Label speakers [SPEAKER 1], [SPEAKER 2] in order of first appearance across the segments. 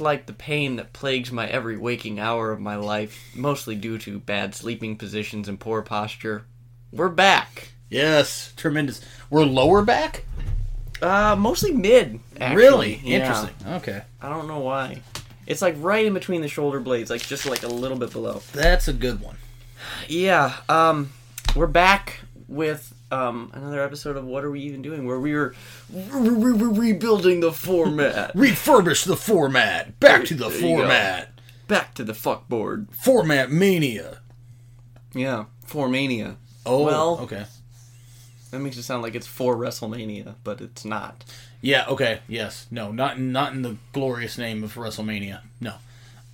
[SPEAKER 1] like the pain that plagues my every waking hour of my life, mostly due to bad sleeping positions and poor posture, we're back.
[SPEAKER 2] Yes, tremendous. We're lower back.
[SPEAKER 1] Uh, mostly mid. Actually.
[SPEAKER 2] Really
[SPEAKER 1] Yeah.
[SPEAKER 2] interesting. Okay,
[SPEAKER 1] I don't know why. It's like right in between the shoulder blades, like just like a little bit below.
[SPEAKER 2] that's a good one.
[SPEAKER 1] Yeah. Um, we're back with um another episode of what are we even doing? Where we were re- re- re- rebuilding the format.
[SPEAKER 2] Refurbish the format. Back to the
[SPEAKER 1] There you go.
[SPEAKER 2] format.
[SPEAKER 1] back to the fuckboard.
[SPEAKER 2] Format mania.
[SPEAKER 1] Yeah. Formania.
[SPEAKER 2] Oh,
[SPEAKER 1] Well-
[SPEAKER 2] okay.
[SPEAKER 1] That makes it sound like it's for WrestleMania, but it's not.
[SPEAKER 2] Yeah, okay. Yes. No, not not in the glorious name of WrestleMania. No.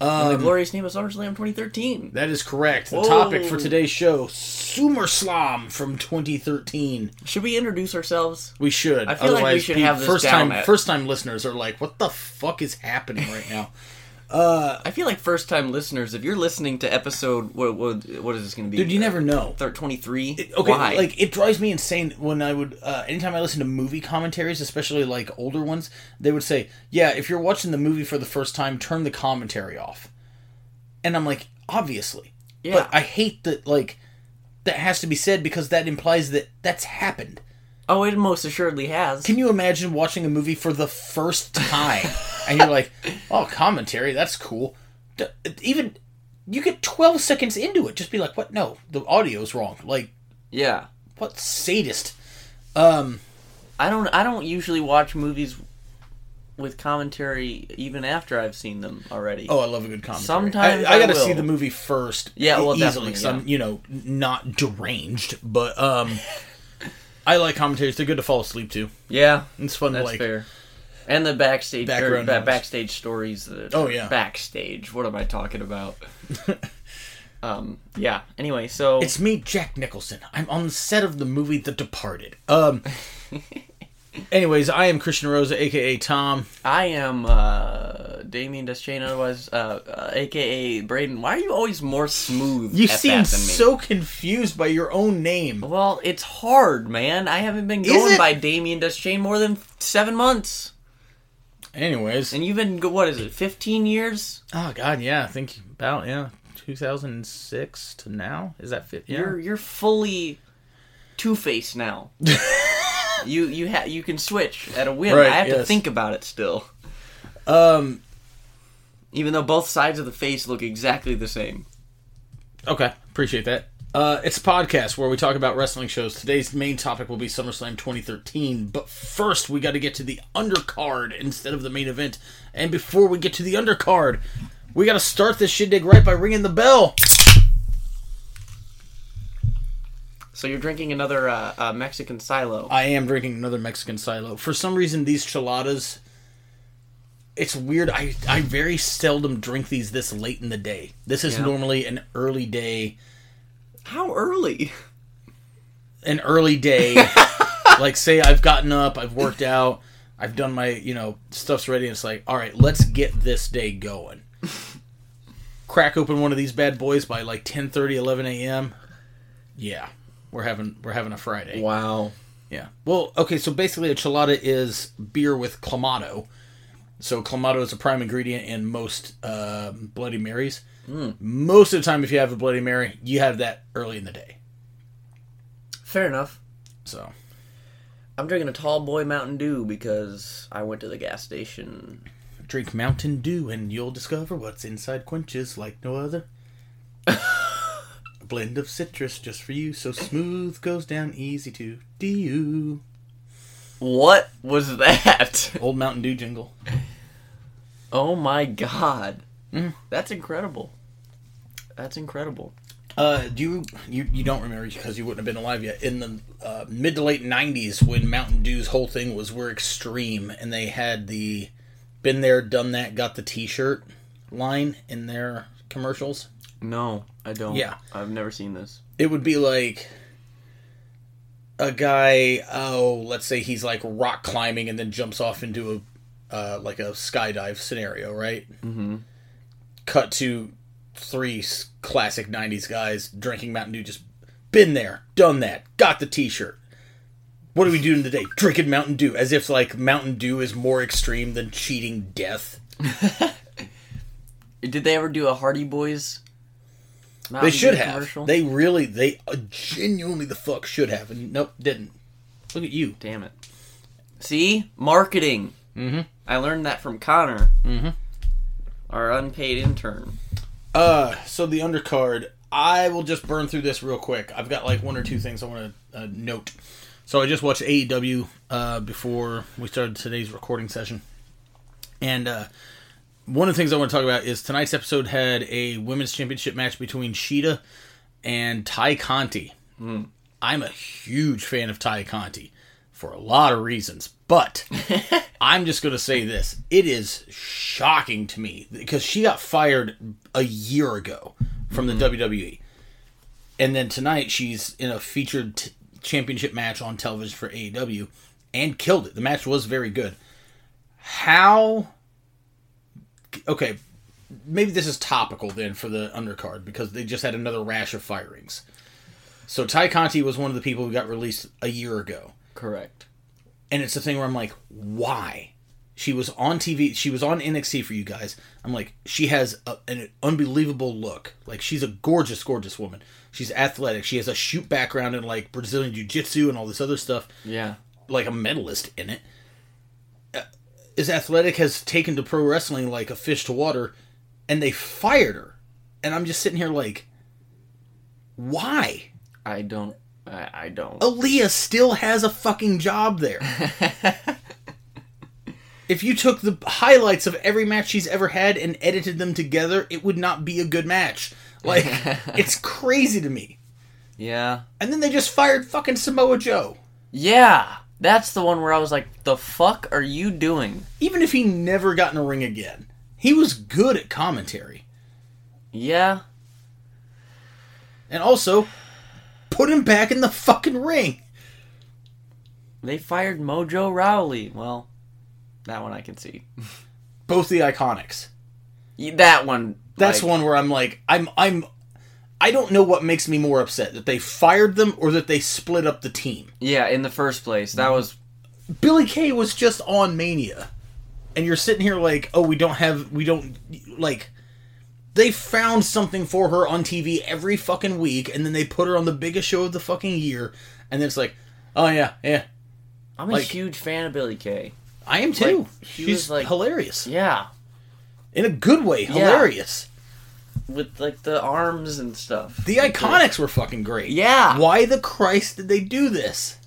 [SPEAKER 1] In
[SPEAKER 2] Um,
[SPEAKER 1] the glorious name of SummerSlam 2013.
[SPEAKER 2] That is correct. The
[SPEAKER 1] Whoa.
[SPEAKER 2] topic for today's show, SummerSlam from 2013.
[SPEAKER 1] Should we introduce ourselves?
[SPEAKER 2] We should.
[SPEAKER 1] I feel like we
[SPEAKER 2] Otherwise,
[SPEAKER 1] should have this
[SPEAKER 2] first time
[SPEAKER 1] at-
[SPEAKER 2] first time listeners are like, "What the fuck is happening right now?"
[SPEAKER 1] I feel like first time listeners, if you're listening to episode, what, what, what is this going to be?
[SPEAKER 2] Dude, you never know.
[SPEAKER 1] 23?
[SPEAKER 2] Okay,
[SPEAKER 1] Why?
[SPEAKER 2] like it drives me insane when I would uh, anytime I listen to movie commentaries, especially like older ones, they would say, "Yeah, if you're watching the movie for the first time, turn the commentary off." And I'm like, obviously,
[SPEAKER 1] Yeah.
[SPEAKER 2] but I hate that. Like that has to be said because that implies that that's happened.
[SPEAKER 1] Oh, it most assuredly has.
[SPEAKER 2] Can you imagine watching a movie for the first time and you're like, "Oh, commentary, that's cool." D- Even you get 12 seconds into it, just be like, "What? No, the audio's wrong." Like,
[SPEAKER 1] yeah.
[SPEAKER 2] what sadist? Um,
[SPEAKER 1] I don't I don't usually watch movies with commentary even after I've seen them already.
[SPEAKER 2] oh, I love a good commentary.
[SPEAKER 1] Sometimes
[SPEAKER 2] I, I
[SPEAKER 1] I
[SPEAKER 2] gotta see the movie first.
[SPEAKER 1] Yeah, well,
[SPEAKER 2] e-
[SPEAKER 1] definitely,
[SPEAKER 2] because I'm you know not deranged, but um, I like commentaries. They're good to fall asleep to.
[SPEAKER 1] Yeah,
[SPEAKER 2] It's fun
[SPEAKER 1] that's
[SPEAKER 2] to like.
[SPEAKER 1] fair. And the backstage or
[SPEAKER 2] Background
[SPEAKER 1] ba- backstage stories. That
[SPEAKER 2] Oh, yeah.
[SPEAKER 1] backstage. What am I talking about? um, yeah. Anyway, so
[SPEAKER 2] It's me, Jack Nicholson. I'm on the set of the movie The Departed. Um. anyways, I am Christian Rosa, aka Tom.
[SPEAKER 1] I am uh, Damien Deschain, otherwise uh, uh, AKA Braden. Why are you always more smooth?
[SPEAKER 2] You seem
[SPEAKER 1] that than me?
[SPEAKER 2] so confused by your own name.
[SPEAKER 1] Well, it's hard, man. I haven't been going by Damien Deschain more than seven months,
[SPEAKER 2] Anyways,
[SPEAKER 1] and you've been what is it, fifteen years?
[SPEAKER 2] oh god, yeah, I think about yeah, 2006 to now. Is that fit? Yeah.
[SPEAKER 1] You're you're fully Two Face now. you you ha- you can switch at a whim.
[SPEAKER 2] Right,
[SPEAKER 1] I have to think about it still,
[SPEAKER 2] um.
[SPEAKER 1] even though both sides of the face look exactly the same.
[SPEAKER 2] Okay, appreciate that. Uh, it's a podcast where we talk about wrestling shows. Today's main topic will be SummerSlam 2013, but first we got to get to the undercard instead of the main event. And before we get to the undercard, we got to start this shindig right by ringing the bell.
[SPEAKER 1] So you're drinking another uh, uh, Mexican silo.
[SPEAKER 2] I am drinking another Mexican silo. For some reason, these chiladas. It's weird. I, I very seldom drink these this late in the day. This is
[SPEAKER 1] Yeah.
[SPEAKER 2] normally an early day
[SPEAKER 1] How early?
[SPEAKER 2] an early day. like, say I've gotten up, I've worked out, I've done my, you know, stuff's ready. And it's like, all right, let's get this day going. Crack open one of these bad boys by like 10 11 a.m. Yeah, we're having we're having a Friday.
[SPEAKER 1] Wow.
[SPEAKER 2] Yeah. Well, okay. So basically, a chilada is beer with clamato. So clamato is a prime ingredient in most um Bloody Marys. Most of the time, if you have a Bloody Mary, you have that early in the day.
[SPEAKER 1] Fair enough.
[SPEAKER 2] So
[SPEAKER 1] I'm drinking a tall boy Mountain Dew because I went to the gas station.
[SPEAKER 2] Drink Mountain Dew and you'll discover what's inside quenches like no other. Blend of citrus just for you, so smooth goes down easy to do.
[SPEAKER 1] What was that?
[SPEAKER 2] Old Mountain Dew jingle.
[SPEAKER 1] Oh my god.
[SPEAKER 2] Mm.
[SPEAKER 1] That's incredible. That's incredible.
[SPEAKER 2] Uh, do you, you you don't remember because you wouldn't have been alive yet? In the uh, mid to late '90s, when Mountain Dew's whole thing was we're extreme, and they had the "been there, done that, got the T-shirt" line in their commercials.
[SPEAKER 1] No, I don't.
[SPEAKER 2] Yeah.
[SPEAKER 1] I've never seen this.
[SPEAKER 2] it would be like a guy oh let's say he's like rock climbing and then jumps off into a uh, like a skydive scenario right mm-hmm. cut to three classic 90s guys drinking mountain dew just been there done that got the t-shirt what are we doing today drinking mountain dew as if like mountain dew is more extreme than cheating death
[SPEAKER 1] Did they ever do a Hardy Boys?
[SPEAKER 2] They should
[SPEAKER 1] Dew
[SPEAKER 2] have.
[SPEAKER 1] commercial?
[SPEAKER 2] They really, they uh, genuinely the fuck should have, and nope, didn't. Look at you.
[SPEAKER 1] Damn it. See? Marketing.
[SPEAKER 2] Mhm.
[SPEAKER 1] I learned that from Connor,
[SPEAKER 2] Mhm.
[SPEAKER 1] our unpaid intern.
[SPEAKER 2] Uh, so the undercard, I will just burn through this real quick. I've got like one or two things I want to uh, note. So I just watched AEW uh, before we started today's recording session, and uh, one of the things I want to talk about is tonight's episode had a women's championship match between Shida and Tay Conti. Hmm. I'm a huge fan of Tay Conti for a lot of reasons, but I'm just going to say this. It is shocking to me because she got fired a year ago from the hmm. WWE. And then tonight she's in a featured t- championship match on television for AEW and killed it. The match was very good. How. Okay, maybe this is topical then for the undercard because they just had another rash of firings. So Tay Conti was one of the people who got released a year ago.
[SPEAKER 1] Correct.
[SPEAKER 2] And it's the thing where I'm like, why? She was on TV. She was on NXT for you guys. I'm like, she has a, an unbelievable look. Like she's a gorgeous, gorgeous woman. She's athletic. She has a shoot background in like Brazilian Jiu Jitsu and all this other stuff.
[SPEAKER 1] Yeah.
[SPEAKER 2] Like a medalist in it. Is athletic has taken to pro wrestling like a fish to water, and they fired her. And I'm just sitting here like, why?
[SPEAKER 1] I don't. I, I don't.
[SPEAKER 2] Aliyah still has a fucking job there. if you took the highlights of every match she's ever had and edited them together, it would not be a good match. Like, it's crazy to me.
[SPEAKER 1] Yeah.
[SPEAKER 2] And then they just fired fucking Samoa Joe.
[SPEAKER 1] Yeah. That's the one where I was like, the fuck are you doing?
[SPEAKER 2] Even if he never got in a ring again, he was good at commentary.
[SPEAKER 1] Yeah.
[SPEAKER 2] And also, put him back in the fucking ring.
[SPEAKER 1] They fired Mojo Rawley. Well, that one I can see.
[SPEAKER 2] Both the Iconics.
[SPEAKER 1] That one.
[SPEAKER 2] That's
[SPEAKER 1] like,
[SPEAKER 2] one where I'm like, I'm, I'm, I don't know what makes me more upset that they fired them or that they split up the team.
[SPEAKER 1] Yeah, in the first place. That was.
[SPEAKER 2] Billie Kay was just on Mania, and you're sitting here like, oh, we don't have, we don't like. They found something for her on TV every fucking week, and then they put her on the biggest show of the fucking year, and then it's like, oh yeah, yeah,
[SPEAKER 1] I'm a
[SPEAKER 2] Like-
[SPEAKER 1] huge fan of Billie Kay.
[SPEAKER 2] I am too.
[SPEAKER 1] Like, she
[SPEAKER 2] She's
[SPEAKER 1] was, like-
[SPEAKER 2] hilarious
[SPEAKER 1] Yeah.
[SPEAKER 2] in a good way. Hilarious.
[SPEAKER 1] With, like, the arms and stuff.
[SPEAKER 2] The Iconics were fucking great.
[SPEAKER 1] Yeah.
[SPEAKER 2] Why the Christ did they do this?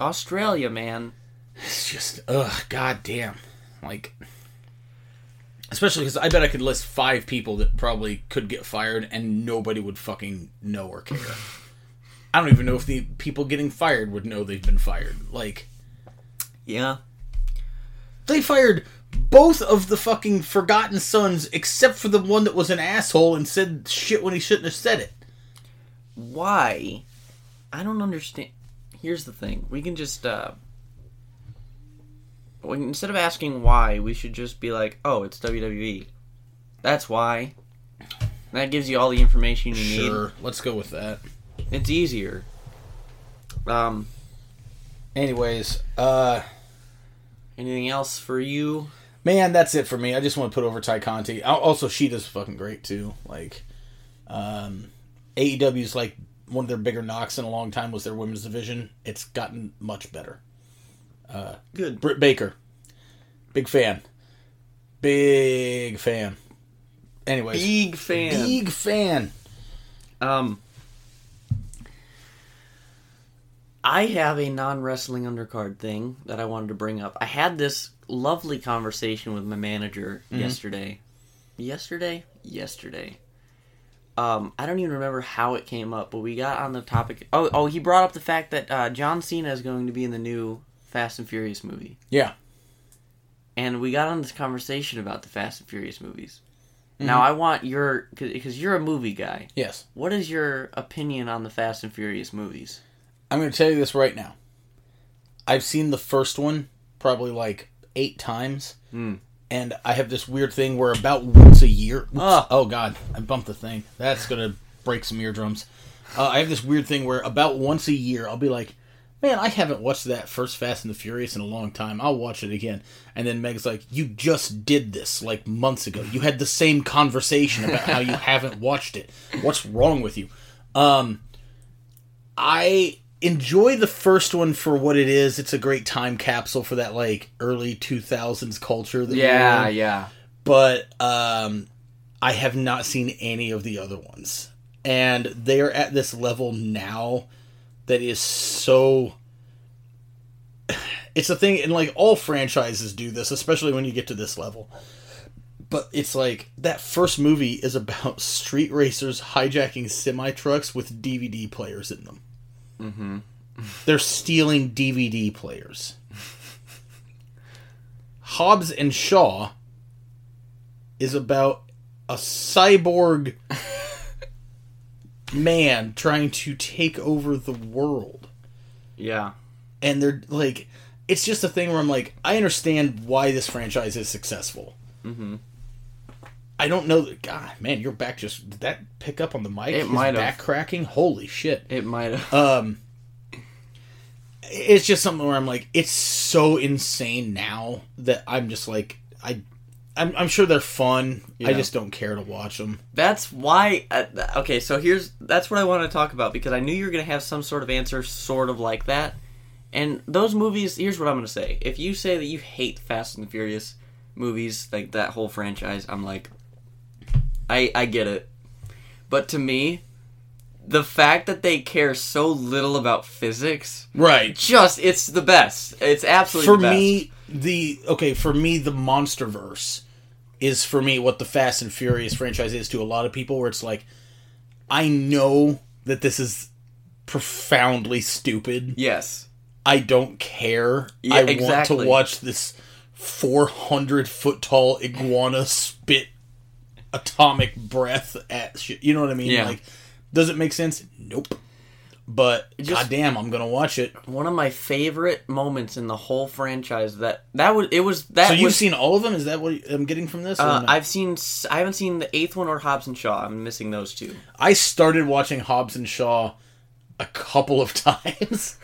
[SPEAKER 1] Australia, man.
[SPEAKER 2] It's just, ugh, goddamn. Like, especially because I bet I could list five people that probably could get fired and nobody would fucking know or care. I don't even know if the people getting fired would know they've been fired. Like,
[SPEAKER 1] Yeah.
[SPEAKER 2] they fired both of the fucking Forgotten Sons except for the one that was an asshole and said shit when he shouldn't have said it.
[SPEAKER 1] Why? I don't understand. Here's the thing. We can just, uh. we- Instead of asking why, we should just be like, oh, it's WWE. That's why. That gives you all the information you need.
[SPEAKER 2] Sure, let's go with that.
[SPEAKER 1] It's easier. Um,
[SPEAKER 2] Anyways, uh,
[SPEAKER 1] anything else for you?
[SPEAKER 2] Man, that's it for me. I just want to put over Tay Conti. Also, she Shida's fucking great too. Like, um, AEW's like one of their bigger knocks in a long time was their women's division. It's gotten much better.
[SPEAKER 1] Uh, Good.
[SPEAKER 2] Britt Baker, big fan, big fan. Anyways,
[SPEAKER 1] Big fan.
[SPEAKER 2] big fan.
[SPEAKER 1] Um, I have a non wrestling undercard thing that I wanted to bring up. I had this lovely conversation with my manager yesterday. Yesterday? Yesterday. Um, I don't even remember how it came up, but we got on the topic. Oh, oh, he brought up the fact that uh, John Cena is going to be in the new Fast and Furious movie,
[SPEAKER 2] Yeah,
[SPEAKER 1] and we got on this conversation about the Fast and Furious movies. Now, I want your because you're a movie guy.
[SPEAKER 2] yes.
[SPEAKER 1] What is your opinion on the Fast and Furious movies?
[SPEAKER 2] I'm going to tell you this right now. I've seen the first one probably like eight times,
[SPEAKER 1] Hmm.
[SPEAKER 2] and I have this weird thing where about once a year.
[SPEAKER 1] Ah.
[SPEAKER 2] Oh God, I bumped the thing. That's gonna break some eardrums. Uh, I have this weird thing where about once a year I'll be like, man, I haven't watched that first Fast and the Furious in a long time. I'll watch it again. And then Meg's like, you just did this like months ago. You had the same conversation about how you haven't watched it. What's wrong with you? Um, I enjoy the first one for what it is. It's a great time capsule for that like early 2000s culture that
[SPEAKER 1] Yeah, yeah.
[SPEAKER 2] But um I have not seen any of the other ones. And they are at this level now that is so it's a thing and like all franchises do this, especially when you get to this level. But it's like that first movie is about street racers hijacking semi trucks with DVD players in them. Mm-hmm. They're stealing DVD players. Hobbs and Shaw is about a cyborg man trying to take over the world
[SPEAKER 1] Yeah.
[SPEAKER 2] and they're like it's just a thing where i'm like i understand why this franchise is successful mm-hmm. I don't know that god man your back just did that pick up on the mic
[SPEAKER 1] It might have.
[SPEAKER 2] back cracking holy shit
[SPEAKER 1] It might have.
[SPEAKER 2] um it's just something where i'm like it's so insane now that i'm just like i i'm, I'm sure they're fun i just don't care to watch them
[SPEAKER 1] That's why. Uh, okay, so here's that's what I want to talk about because I knew you were gonna have some sort of answer, sort of like that. And those movies. Here's what I'm gonna say. If you say that you hate Fast and Furious movies, like that whole franchise, I'm like, I I get it. But to me, the fact that they care so little about physics,
[SPEAKER 2] right
[SPEAKER 1] just it's the best. It's absolutely
[SPEAKER 2] for
[SPEAKER 1] the best.
[SPEAKER 2] me the okay for me the monsterverse is for me what the fast and furious franchise is to a lot of people where it's like i know that this is profoundly stupid
[SPEAKER 1] Yes.
[SPEAKER 2] i don't care
[SPEAKER 1] Yeah,
[SPEAKER 2] i want to watch this 400 foot tall iguana spit atomic breath at shit you know what i mean
[SPEAKER 1] Yeah.
[SPEAKER 2] like does it make sense nope but
[SPEAKER 1] just-
[SPEAKER 2] goddamn i'm gonna watch it
[SPEAKER 1] One of my favorite moments in the whole franchise that that was it was that
[SPEAKER 2] so you've
[SPEAKER 1] was
[SPEAKER 2] seen all of them is that what i'm getting from this
[SPEAKER 1] Uh,
[SPEAKER 2] no?
[SPEAKER 1] I've seen. I haven't seen the eighth one or Hobbs and Shaw. I'm missing those two.
[SPEAKER 2] I started watching Hobbs and Shaw a couple of times,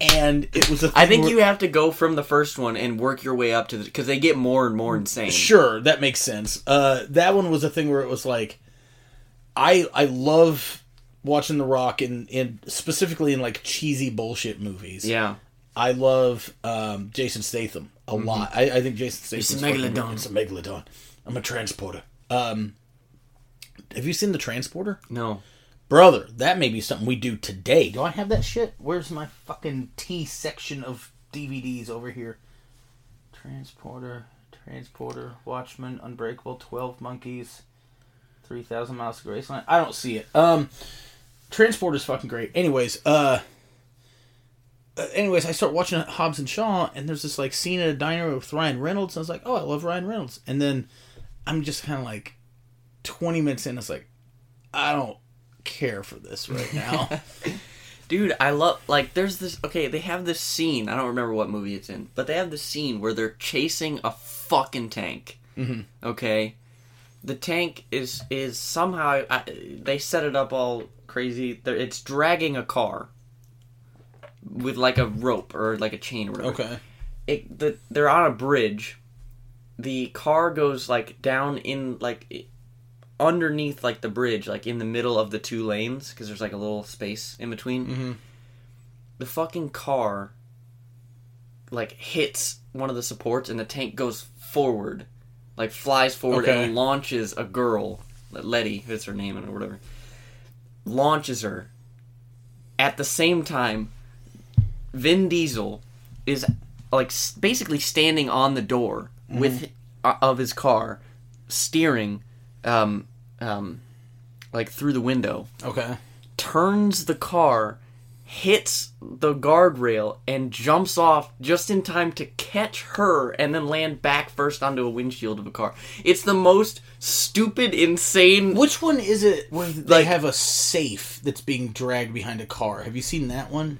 [SPEAKER 2] and it was a. Thing
[SPEAKER 1] I think
[SPEAKER 2] where-
[SPEAKER 1] you have to go from the first one and work your way up to the because they get more and more insane.
[SPEAKER 2] sure that makes sense. Uh, that one was a thing where it was like, I I love watching The Rock in in specifically in like cheesy bullshit movies.
[SPEAKER 1] Yeah.
[SPEAKER 2] I love um, Jason Statham a lot. I, I think Jason
[SPEAKER 1] He's a
[SPEAKER 2] Statham.
[SPEAKER 1] megalodon.
[SPEAKER 2] It's a megalodon. I'm a transporter. Um, have you seen the transporter?
[SPEAKER 1] No.
[SPEAKER 2] Brother, that may be something we do today. Do I have that shit? Where's my fucking T section of DVDs over here? Transporter, Transporter, Watchmen, Unbreakable, Twelve Monkeys, Three Thousand Miles to Graceland. I don't see it. Um, Transporter's fucking great. Anyways, uh, uh, anyways, I start watching Hobbs and Shaw, and there's this like scene at a diner with Ryan Reynolds. And I was like, oh, I love Ryan Reynolds. And then I'm just kind of like, twenty minutes in, it's like, I don't care for this right now.
[SPEAKER 1] Dude, I love like there's this okay, they have this scene, I don't remember what movie it's in, but they have this scene where they're chasing a fucking tank. Mm-hmm. Okay? The tank is is somehow I, they set it up all crazy. It's dragging a car with like a rope or like a chain or whatever.
[SPEAKER 2] okay.
[SPEAKER 1] it the, they're on a bridge. The car goes like down in like underneath like the bridge, like in the middle of the two lanes, because there's like a little space in between.
[SPEAKER 2] Mhm.
[SPEAKER 1] The fucking car like hits one of the supports, and the tank goes forward, like flies forward
[SPEAKER 2] Okay.
[SPEAKER 1] and launches a girl, Letty, that's her name or whatever, launches her. At the same time, Vin Diesel is like basically standing on the door with uh, of his car, steering, um, um, like through the window.
[SPEAKER 2] Okay.
[SPEAKER 1] Turns the car, hits the guardrail, and jumps off just in time to catch her and then land back first onto a windshield of a car. It's the most stupid, insane.
[SPEAKER 2] Which one is it where they
[SPEAKER 1] Like-
[SPEAKER 2] have a safe that's being dragged behind a car? Have you seen that one?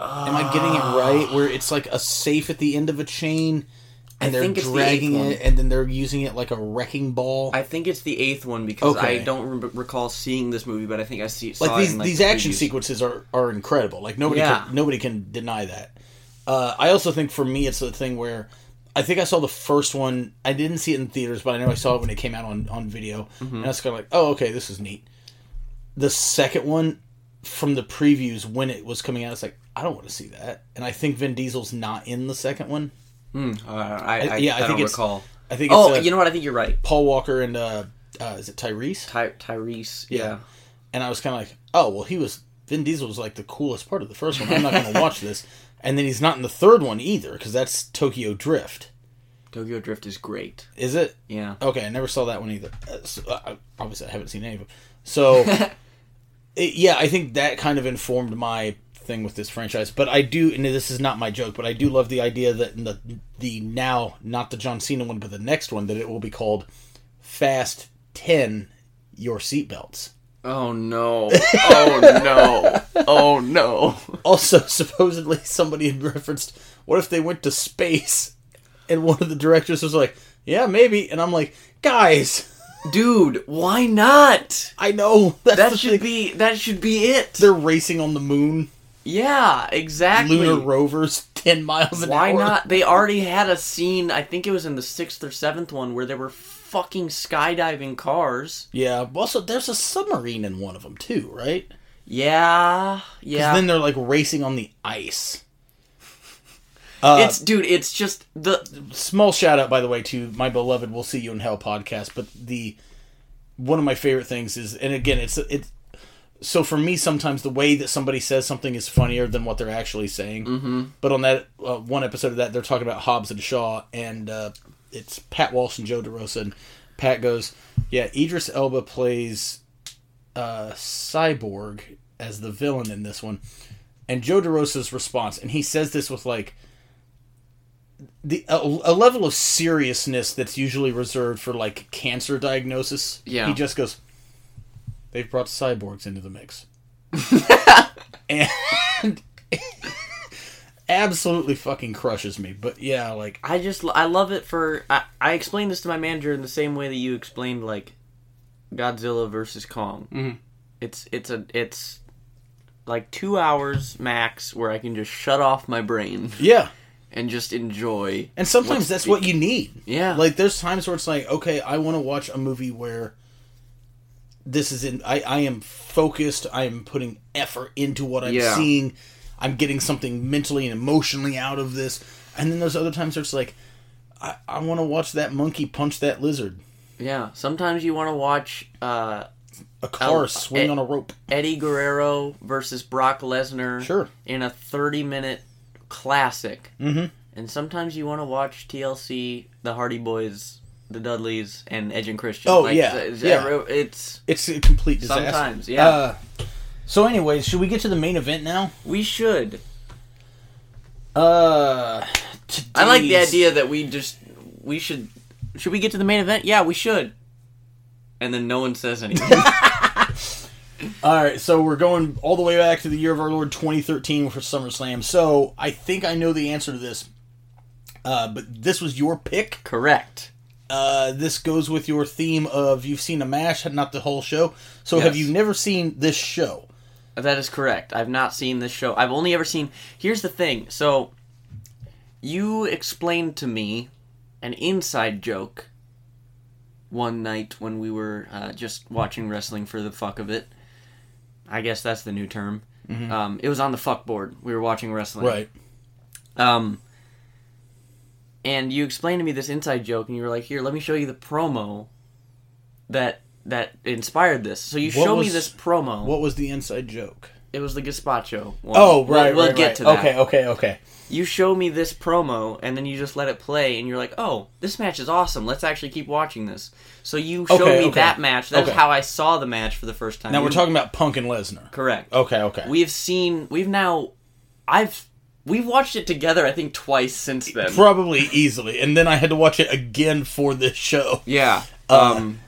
[SPEAKER 2] Am I getting it right? Where it's like a safe at the end of a chain, and they're
[SPEAKER 1] the
[SPEAKER 2] dragging
[SPEAKER 1] one.
[SPEAKER 2] it, and then they're using it like a wrecking ball.
[SPEAKER 1] I think it's the eighth one because
[SPEAKER 2] Okay.
[SPEAKER 1] I don't re- recall seeing this movie, but I think I see saw
[SPEAKER 2] like
[SPEAKER 1] it
[SPEAKER 2] these
[SPEAKER 1] in, like,
[SPEAKER 2] these
[SPEAKER 1] the
[SPEAKER 2] action
[SPEAKER 1] previews.
[SPEAKER 2] sequences are are incredible. Like nobody
[SPEAKER 1] Yeah.
[SPEAKER 2] can, nobody can deny that. Uh, I also think for me it's the thing where I think I saw the first one. I didn't see it in theaters, but I know I saw it when it came out on on video,
[SPEAKER 1] Mm-hmm.
[SPEAKER 2] and I was kind of like, oh okay, this is neat. The second one from the previews when it was coming out, it's like I don't want to see that, and I think Vin Diesel's not in the second one.
[SPEAKER 1] Uh, I, I,
[SPEAKER 2] yeah, I
[SPEAKER 1] I,
[SPEAKER 2] think
[SPEAKER 1] don't
[SPEAKER 2] it's-
[SPEAKER 1] recall.
[SPEAKER 2] I think it's
[SPEAKER 1] Oh,
[SPEAKER 2] uh,
[SPEAKER 1] you know what? I think you're right.
[SPEAKER 2] Paul Walker and uh, uh, is it Tyrese?
[SPEAKER 1] Ty- Tyrese. Yeah.
[SPEAKER 2] and I was kind of like, oh well, he was Vin Diesel was like the coolest part of the first one. I'm not going to watch this, and then he's not in the third one either because that's Tokyo Drift.
[SPEAKER 1] Tokyo Drift is great.
[SPEAKER 2] Is it?
[SPEAKER 1] Yeah.
[SPEAKER 2] Okay, I never saw that one either. Uh, so, uh, obviously, I haven't seen any of them. So, it, yeah, I think that kind of informed my thing with this franchise. But I do, and this is not my joke, but I do love the idea that in the the now not the John Cena one, but the next one that it will be called Fast Ten Your Seatbelts.
[SPEAKER 1] Oh no. Oh no. Oh no.
[SPEAKER 2] Also, supposedly somebody had referenced, what if they went to space? And one of the directors was like, yeah, maybe. And I'm like, guys,
[SPEAKER 1] Dude, why not?
[SPEAKER 2] I know
[SPEAKER 1] That should
[SPEAKER 2] thing.
[SPEAKER 1] be that should be it.
[SPEAKER 2] They're racing on the moon,
[SPEAKER 1] Yeah, exactly.
[SPEAKER 2] lunar rovers, ten miles an
[SPEAKER 1] Why
[SPEAKER 2] hour.
[SPEAKER 1] not? They already had a scene, I think it was in the sixth or seventh one, where they were fucking skydiving cars.
[SPEAKER 2] Yeah. Also, there's a submarine in one of them too, right?
[SPEAKER 1] Yeah. yeah.
[SPEAKER 2] Then they're like racing on the ice. Uh,
[SPEAKER 1] it's dude, it's just the
[SPEAKER 2] small shout out by the way to my beloved we'll see you in hell podcast but the one of my favorite things is and again it's it's so for me sometimes the way that somebody says something is funnier than what they're actually saying mm-hmm. but on that uh, one episode of that they're talking about hobbs and shaw and uh, it's pat walsh and joe derosa and pat goes yeah idris elba plays uh, cyborg as the villain in this one and joe derosa's response and he says this with like the a, a level of seriousness that's usually reserved for like cancer diagnosis.
[SPEAKER 1] Yeah.
[SPEAKER 2] He just goes, "They've brought cyborgs into the mix," and absolutely fucking crushes me. But yeah, like
[SPEAKER 1] I just I love it for I, I explained this to my manager in the same way that you explained like Godzilla versus Kong. Mm-hmm. It's it's a it's like two hours max where I can just shut off my brain
[SPEAKER 2] yeah.
[SPEAKER 1] and just enjoy.
[SPEAKER 2] And sometimes that's
[SPEAKER 1] the-
[SPEAKER 2] what you need.
[SPEAKER 1] Yeah.
[SPEAKER 2] Like there's times where it's like, okay, I want to watch a movie where this is in I, I am focused, I am putting effort into what I'm
[SPEAKER 1] Yeah.
[SPEAKER 2] seeing. I'm getting something mentally and emotionally out of this. And then those other times where it's like I, I want to watch that monkey punch that lizard.
[SPEAKER 1] Yeah, sometimes you want to watch uh,
[SPEAKER 2] A car
[SPEAKER 1] Oh,
[SPEAKER 2] swing
[SPEAKER 1] eh.
[SPEAKER 2] on a rope.
[SPEAKER 1] Eddie Guerrero versus Brock Lesnar.
[SPEAKER 2] Sure.
[SPEAKER 1] In a 30 minute classic.
[SPEAKER 2] Mm-hmm.
[SPEAKER 1] And sometimes you want to watch TLC, the Hardy Boys, the Dudleys, and Edge and Christian.
[SPEAKER 2] Oh, yeah,
[SPEAKER 1] It's,
[SPEAKER 2] yeah.
[SPEAKER 1] it's
[SPEAKER 2] It's a complete disaster.
[SPEAKER 1] Sometimes, yeah.
[SPEAKER 2] Uh, so anyways, should we get to the main event now?
[SPEAKER 1] we should.
[SPEAKER 2] Uh
[SPEAKER 1] I like the idea that we just we should should we get to the main event? Yeah, we should. And then no one says anything.
[SPEAKER 2] All right, so we're going all the way back to the year of our Lord 2013 for SummerSlam. So I think I know the answer to this, uh, but this was your pick.
[SPEAKER 1] Correct.
[SPEAKER 2] Uh, this goes with your theme of you've seen a mash, not the whole show. So have you never seen this show?
[SPEAKER 1] That is correct. I've not seen this show. I've only ever seen. Here's the thing. So, you explained to me an inside joke one night when we were uh, just watching wrestling for the fuck of it. I guess that's the new term. Um, it was on the fuck board. We were watching wrestling. Right. Um, and you explained to me this inside joke, and you were like, "Here, let me show you the promo that that inspired this." So you
[SPEAKER 2] What
[SPEAKER 1] show me
[SPEAKER 2] was-
[SPEAKER 1] this promo.
[SPEAKER 2] What was the inside joke?
[SPEAKER 1] It was the gazpacho. One.
[SPEAKER 2] Oh,
[SPEAKER 1] We'll-
[SPEAKER 2] right,
[SPEAKER 1] We'll,
[SPEAKER 2] right,
[SPEAKER 1] get
[SPEAKER 2] right.
[SPEAKER 1] to that.
[SPEAKER 2] Okay, okay, okay.
[SPEAKER 1] You show me this promo, and then you just let it play, and you're like, "Oh, this match is awesome. Let's actually keep watching this." So you showed
[SPEAKER 2] Okay,
[SPEAKER 1] me
[SPEAKER 2] okay.
[SPEAKER 1] that match. That's
[SPEAKER 2] Okay.
[SPEAKER 1] how I saw the match for the first time.
[SPEAKER 2] Now we're
[SPEAKER 1] You-
[SPEAKER 2] talking about Punk and Lesnar.
[SPEAKER 1] correct.
[SPEAKER 2] Okay, okay.
[SPEAKER 1] We have seen. We've now. I've. We've watched it together. I think twice since then.
[SPEAKER 2] Probably easily, and then I had to watch it again for this show,
[SPEAKER 1] yeah.
[SPEAKER 2] Uh,
[SPEAKER 1] Um.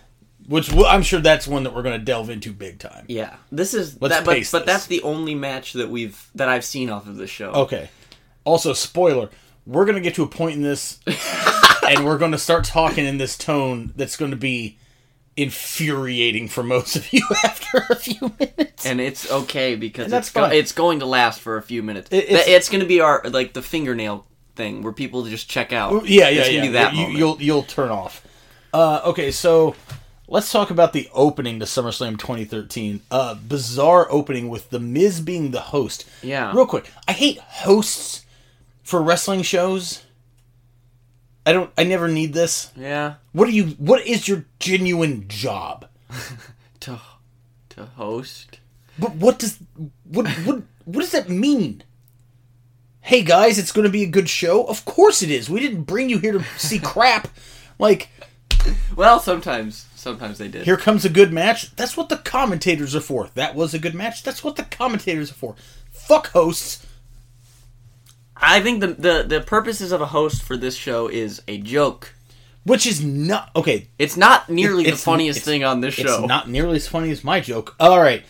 [SPEAKER 2] which I'm sure that's one that we're going to delve into big time.
[SPEAKER 1] Yeah. This is.
[SPEAKER 2] Let's
[SPEAKER 1] that, but,
[SPEAKER 2] pace
[SPEAKER 1] but
[SPEAKER 2] this.
[SPEAKER 1] that's the only match that we've that I've seen off of this show.
[SPEAKER 2] Okay. Also, spoiler: we're gonna get to a point in this and we're going to start talking in this tone that's going to be infuriating for most of you after a few minutes.
[SPEAKER 1] and it's okay because it's, go- it's going to last for a few minutes.
[SPEAKER 2] It- it's-
[SPEAKER 1] it's, going to be our like the fingernail thing where people just check out.
[SPEAKER 2] Yeah, yeah, yeah.
[SPEAKER 1] That
[SPEAKER 2] you,
[SPEAKER 1] moment.
[SPEAKER 2] you'll you'll turn off. Uh, okay, so let's talk about the opening to SummerSlam 2013. Uh, bizarre opening with the Miz being the host.
[SPEAKER 1] Yeah.
[SPEAKER 2] Real quick, I hate hosts for wrestling shows. I don't. I never need this.
[SPEAKER 1] yeah,
[SPEAKER 2] What do you? What is your genuine job?
[SPEAKER 1] to to host.
[SPEAKER 2] But what does what what what does that mean? Hey guys, it's going to be a good show. Of course it is. We didn't bring you here to see crap. Like
[SPEAKER 1] Well, sometimes sometimes they did.
[SPEAKER 2] here comes a good match. That's what the commentators are for. That was a good match. That's what the commentators are for. Fuck hosts.
[SPEAKER 1] I think the, the the purposes of a host for this show is a joke.
[SPEAKER 2] Which is not okay.
[SPEAKER 1] It's not nearly the funniest thing on this show.
[SPEAKER 2] It's not nearly as funny as my joke. All right,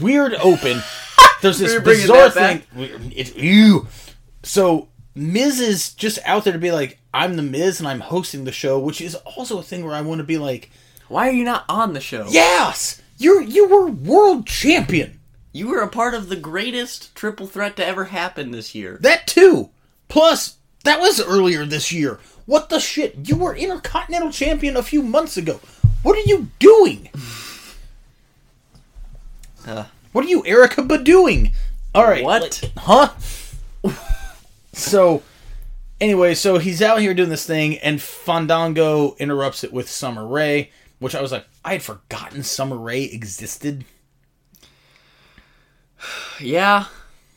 [SPEAKER 2] weird open. There's this bizarre thing. It's you. So Miz is just out there to be like, I'm the Miz and I'm hosting the show, which is also a thing where I want to be like,
[SPEAKER 1] Why are you not on the show?
[SPEAKER 2] yes, you're you were world champion.
[SPEAKER 1] You were a part of the greatest triple threat to ever happen this year.
[SPEAKER 2] That too. Plus, that was earlier this year. What the shit? You were Intercontinental Champion a few months ago. What are you doing?
[SPEAKER 1] Uh,
[SPEAKER 2] What are you, Erica, ba doing? All right.
[SPEAKER 1] What?
[SPEAKER 2] like- huh? so, anyway, so he's out here doing this thing, and Fandango interrupts it with Summer Rae, which I was like, I had forgotten Summer Rae existed.
[SPEAKER 1] yeah,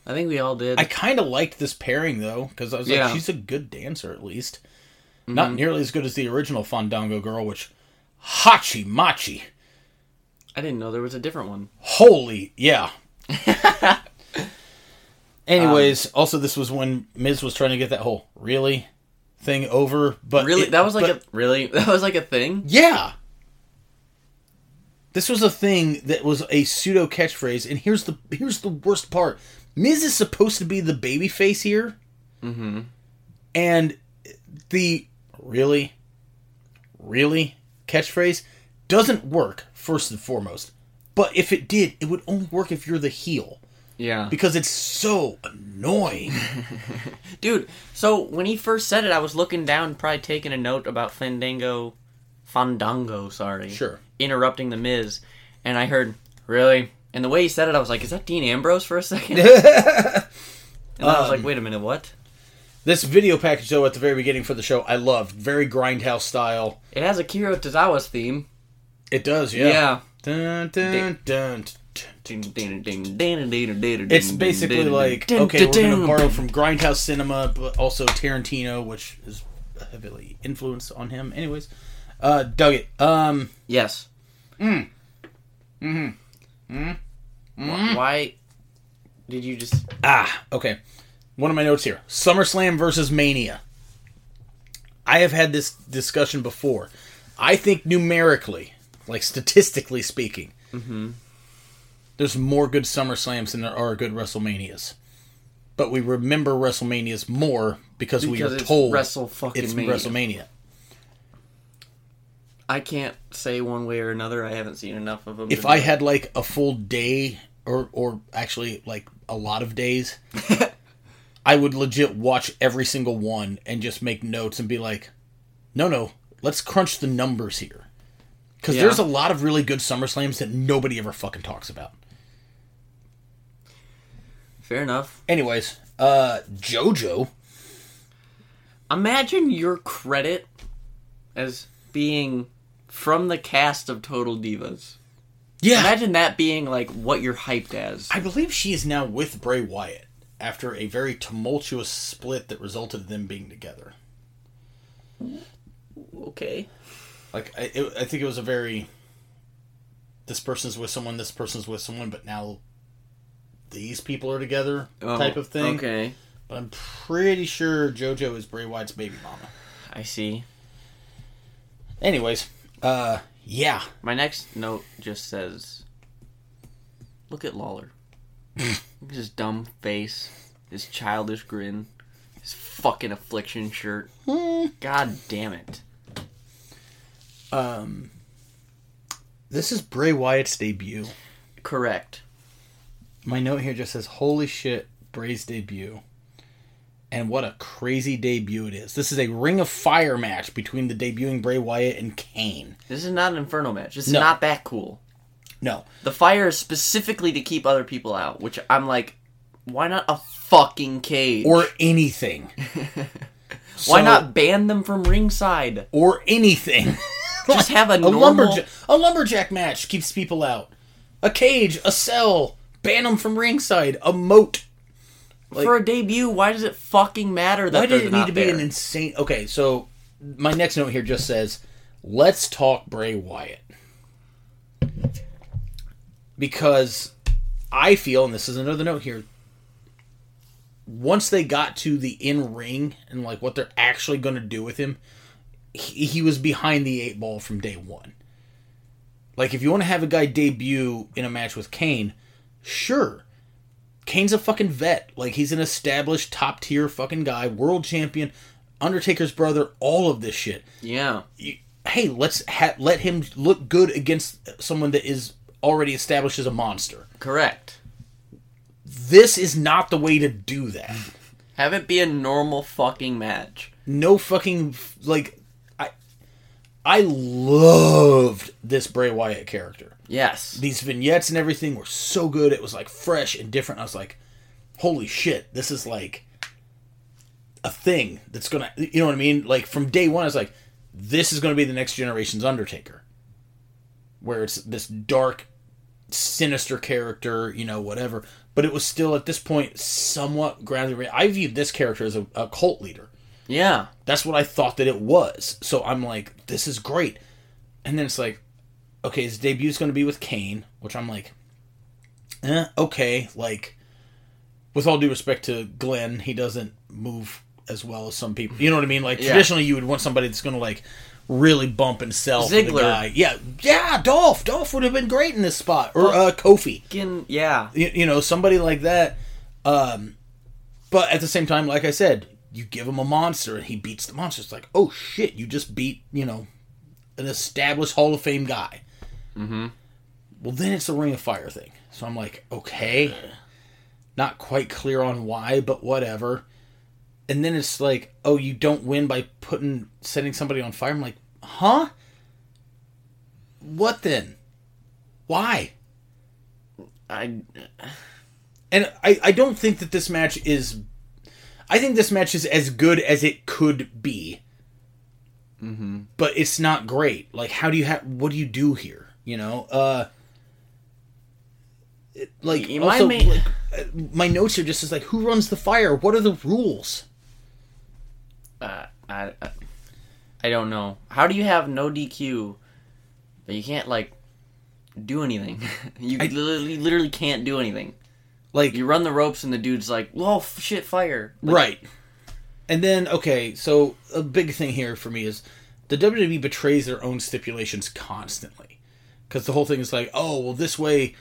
[SPEAKER 1] I think we all did.
[SPEAKER 2] I kind of liked this pairing though, because I was like, she's a good dancer at least. Mm-hmm. Not nearly as good as the original Fandango girl, which Hachi Machi.
[SPEAKER 1] I didn't know there was a different one.
[SPEAKER 2] Holy yeah. Anyways, also this was when Miz was trying to get that whole really thing over, but
[SPEAKER 1] Really,
[SPEAKER 2] it-
[SPEAKER 1] that was like
[SPEAKER 2] but-
[SPEAKER 1] a really that was like a thing.
[SPEAKER 2] yeah. This was a thing that was a pseudo catchphrase, and here's the here's the worst part: Miz is supposed to be the baby face here, mm-hmm. and the really, really catchphrase doesn't work first and foremost. But if it did, it would only work if you're the heel
[SPEAKER 1] Yeah,
[SPEAKER 2] because it's so annoying.
[SPEAKER 1] dude. So when he first said it, I was looking down, probably taking a note about Fandango, Fandango. Sorry,
[SPEAKER 2] Sure.
[SPEAKER 1] interrupting the Miz, and I heard really, and the way he said it, I was like, "Is that Dean Ambrose for a second? and I was like, um, "Wait a minute, what?"
[SPEAKER 2] this video package, though, at the very beginning for the show, I loved. Very grindhouse style.
[SPEAKER 1] It has Akira Tozawa's theme.
[SPEAKER 2] It does, yeah.
[SPEAKER 1] Yeah.
[SPEAKER 2] Dun, dun, dun,
[SPEAKER 1] It's
[SPEAKER 2] basically like okay, we're gonna borrow from Grindhouse Cinema, but also Tarantino, which is heavily influenced on him. Anyways, uh, dug it. Um,
[SPEAKER 1] Yes. Mm. Mm-hmm. Mm. Why did you just?
[SPEAKER 2] ah, okay. One of my notes here: SummerSlam versus Mania. I have had this discussion before. I think numerically, like statistically speaking, there's more good SummerSlams than there are good WrestleManias. But we remember WrestleManias more because, we are
[SPEAKER 1] it's
[SPEAKER 2] told
[SPEAKER 1] Wrestle fucking
[SPEAKER 2] it's
[SPEAKER 1] Mania.
[SPEAKER 2] WrestleMania.
[SPEAKER 1] I can't say one way or another. I haven't seen enough of them.
[SPEAKER 2] If I had like a full day, or or actually like a lot of days, I would legit watch every single one and just make notes and be like, no, no, let's crunch the numbers here. Because
[SPEAKER 1] Yeah.
[SPEAKER 2] there's a lot of really good SummerSlams that nobody ever fucking talks about.
[SPEAKER 1] fair enough.
[SPEAKER 2] Anyways, uh, JoJo.
[SPEAKER 1] Imagine your credit as being from the cast of Total Divas.
[SPEAKER 2] Yeah.
[SPEAKER 1] Imagine that being like what you're hyped as.
[SPEAKER 2] I believe she is now with Bray Wyatt after a very tumultuous split that resulted in them being together.
[SPEAKER 1] Okay.
[SPEAKER 2] Like I, it, I think it was a very this person's with someone, this person's with someone, but now these people are together oh, type of thing.
[SPEAKER 1] Oh, Okay.
[SPEAKER 2] But I'm pretty sure JoJo is Bray Wyatt's baby mama.
[SPEAKER 1] I see.
[SPEAKER 2] Anyways, uh, yeah,
[SPEAKER 1] My next note just says, "Look at Lawler. Look at his dumb face, his childish grin, His fucking affliction shirt. God damn it.
[SPEAKER 2] Um, this is Bray Wyatt's debut.
[SPEAKER 1] Correct.
[SPEAKER 2] My note here just says, "Holy shit, Bray's debut." And what a crazy debut it is. This is a Ring of Fire match between the debuting Bray Wyatt and Kane.
[SPEAKER 1] This is not an Inferno match. This is
[SPEAKER 2] No.
[SPEAKER 1] not that cool.
[SPEAKER 2] No.
[SPEAKER 1] The fire is specifically to keep other people out, which I'm like, why not a fucking cage?
[SPEAKER 2] Or anything.
[SPEAKER 1] why
[SPEAKER 2] So-
[SPEAKER 1] not ban them from ringside?
[SPEAKER 2] Or anything.
[SPEAKER 1] Just have a
[SPEAKER 2] a
[SPEAKER 1] normal.
[SPEAKER 2] lumberjack a lumberjack match keeps people out. A cage, a cell, ban them from ringside, a moat.
[SPEAKER 1] For a debut, why does it fucking matter that
[SPEAKER 2] Why did it need to be an insane? Okay, so my next note here just says, "Let's talk Bray Wyatt," because I feel, and this is another note here. Once they got to the in ring and like what they're actually going to do with him, he, he was behind the eight ball from day one. Like, if you want to have a guy debut in a match with Kane, sure. Kane's a fucking vet. Like, he's an established top tier fucking guy, world champion, Undertaker's brother, all of this shit.
[SPEAKER 1] yeah.
[SPEAKER 2] You- hey, let's ha- let him look good against someone that is already established as a monster.
[SPEAKER 1] Correct.
[SPEAKER 2] This is not the way to do that.
[SPEAKER 1] Have it be a normal fucking match.
[SPEAKER 2] No fucking like I I loved this Bray Wyatt character.
[SPEAKER 1] Yes.
[SPEAKER 2] These vignettes and everything were so good. It was like fresh and different. I was like, holy shit, this is like a thing that's gonna you know what I mean? Like from day one I was like, this is gonna be the next generation's Undertaker. Where it's this dark, sinister character, you know, whatever. But it was still at this point somewhat grounded. I viewed this character as a, a cult leader.
[SPEAKER 1] Yeah.
[SPEAKER 2] That's what I thought that it was. So I'm like, this is great. And then it's like, okay, his debut's going to be with Kane, which I'm like, eh, okay. Like, with all due respect to Glenn, he doesn't move as well as some people. You know what I mean? Like,
[SPEAKER 1] Yeah.
[SPEAKER 2] traditionally, you would want somebody that's going to, like, really bump and sell the
[SPEAKER 1] Ziggler.
[SPEAKER 2] guy. Yeah, yeah, Dolph. Dolph would have been great in this spot. Or uh, Kofi
[SPEAKER 1] yeah.
[SPEAKER 2] you, you know somebody like that um but at the same time like i said you give him a monster and he beats the monster it's like oh shit you just beat you know an established hall of fame guy mm-hmm. well then it's the ring of fire thing so i'm like okay not quite clear on why but whatever and then it's like oh you don't win by putting setting somebody on fire i'm like huh what then why
[SPEAKER 1] I.
[SPEAKER 2] and I, I don't think that this match is I think this match is as good as it could be. Mm-hmm. But it's not great. Like how do you have what do you do here? You know? Uh it- like
[SPEAKER 1] You
[SPEAKER 2] also,
[SPEAKER 1] mind
[SPEAKER 2] like, uh, my notes are just is like who runs the fire? What are the rules?
[SPEAKER 1] Uh, I, I, I don't know. How do you have no DQ, but you can't like do anything? you
[SPEAKER 2] I-
[SPEAKER 1] literally, literally can't do anything.
[SPEAKER 2] Like
[SPEAKER 1] You run the ropes, and the dude's like, "Whoa, f- shit, fire!" Like,
[SPEAKER 2] Right. And then, okay, so a big thing here for me is the WWE betrays their own stipulations constantly. Because the whole thing is like, oh, well, this way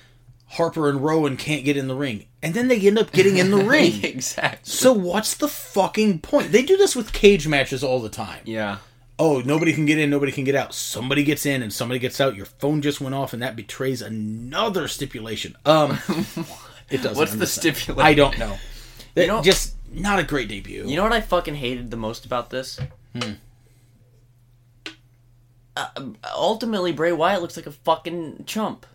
[SPEAKER 2] Harper and Rowan can't get in the ring. And then they end up getting in the ring.
[SPEAKER 1] exactly.
[SPEAKER 2] so what's the fucking point? They do this with cage matches all the time.
[SPEAKER 1] Yeah.
[SPEAKER 2] Oh, nobody can get in, nobody can get out. Somebody gets in and somebody gets out. Your phone just went off, and that betrays another stipulation. Um, it doesn't.
[SPEAKER 1] What's the stipulation?
[SPEAKER 2] I don't know. That-
[SPEAKER 1] know-
[SPEAKER 2] just not a great debut.
[SPEAKER 1] You know what I fucking hated the most about this?
[SPEAKER 2] Hmm.
[SPEAKER 1] Uh, ultimately, Bray Wyatt looks like a fucking chump.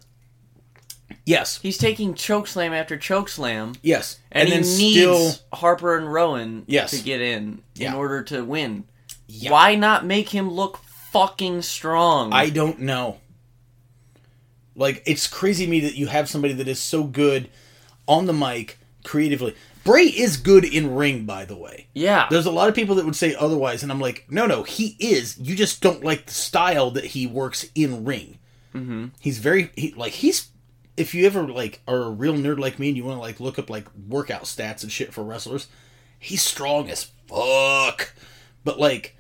[SPEAKER 2] yes,
[SPEAKER 1] He's taking chokeslam after chokeslam,
[SPEAKER 2] yes,
[SPEAKER 1] and,
[SPEAKER 2] then
[SPEAKER 1] he
[SPEAKER 2] still
[SPEAKER 1] needs Harper and Rowan
[SPEAKER 2] Yes.
[SPEAKER 1] to get in
[SPEAKER 2] Yeah.
[SPEAKER 1] in order to win.
[SPEAKER 2] Yeah.
[SPEAKER 1] Why not make him look fucking strong?
[SPEAKER 2] I don't know. Like it's crazy to me that you have somebody that is so good on the mic creatively. Bray is good in ring, by the way.
[SPEAKER 1] yeah.
[SPEAKER 2] There's a lot of people that would say otherwise, and I'm like, no, no, he is. You just don't like the style that he works in ring. Mm-hmm. He's very he, like he's. If you ever like are a real nerd like me and you want to like look up like workout stats and shit for wrestlers, he's strong as fuck. But like,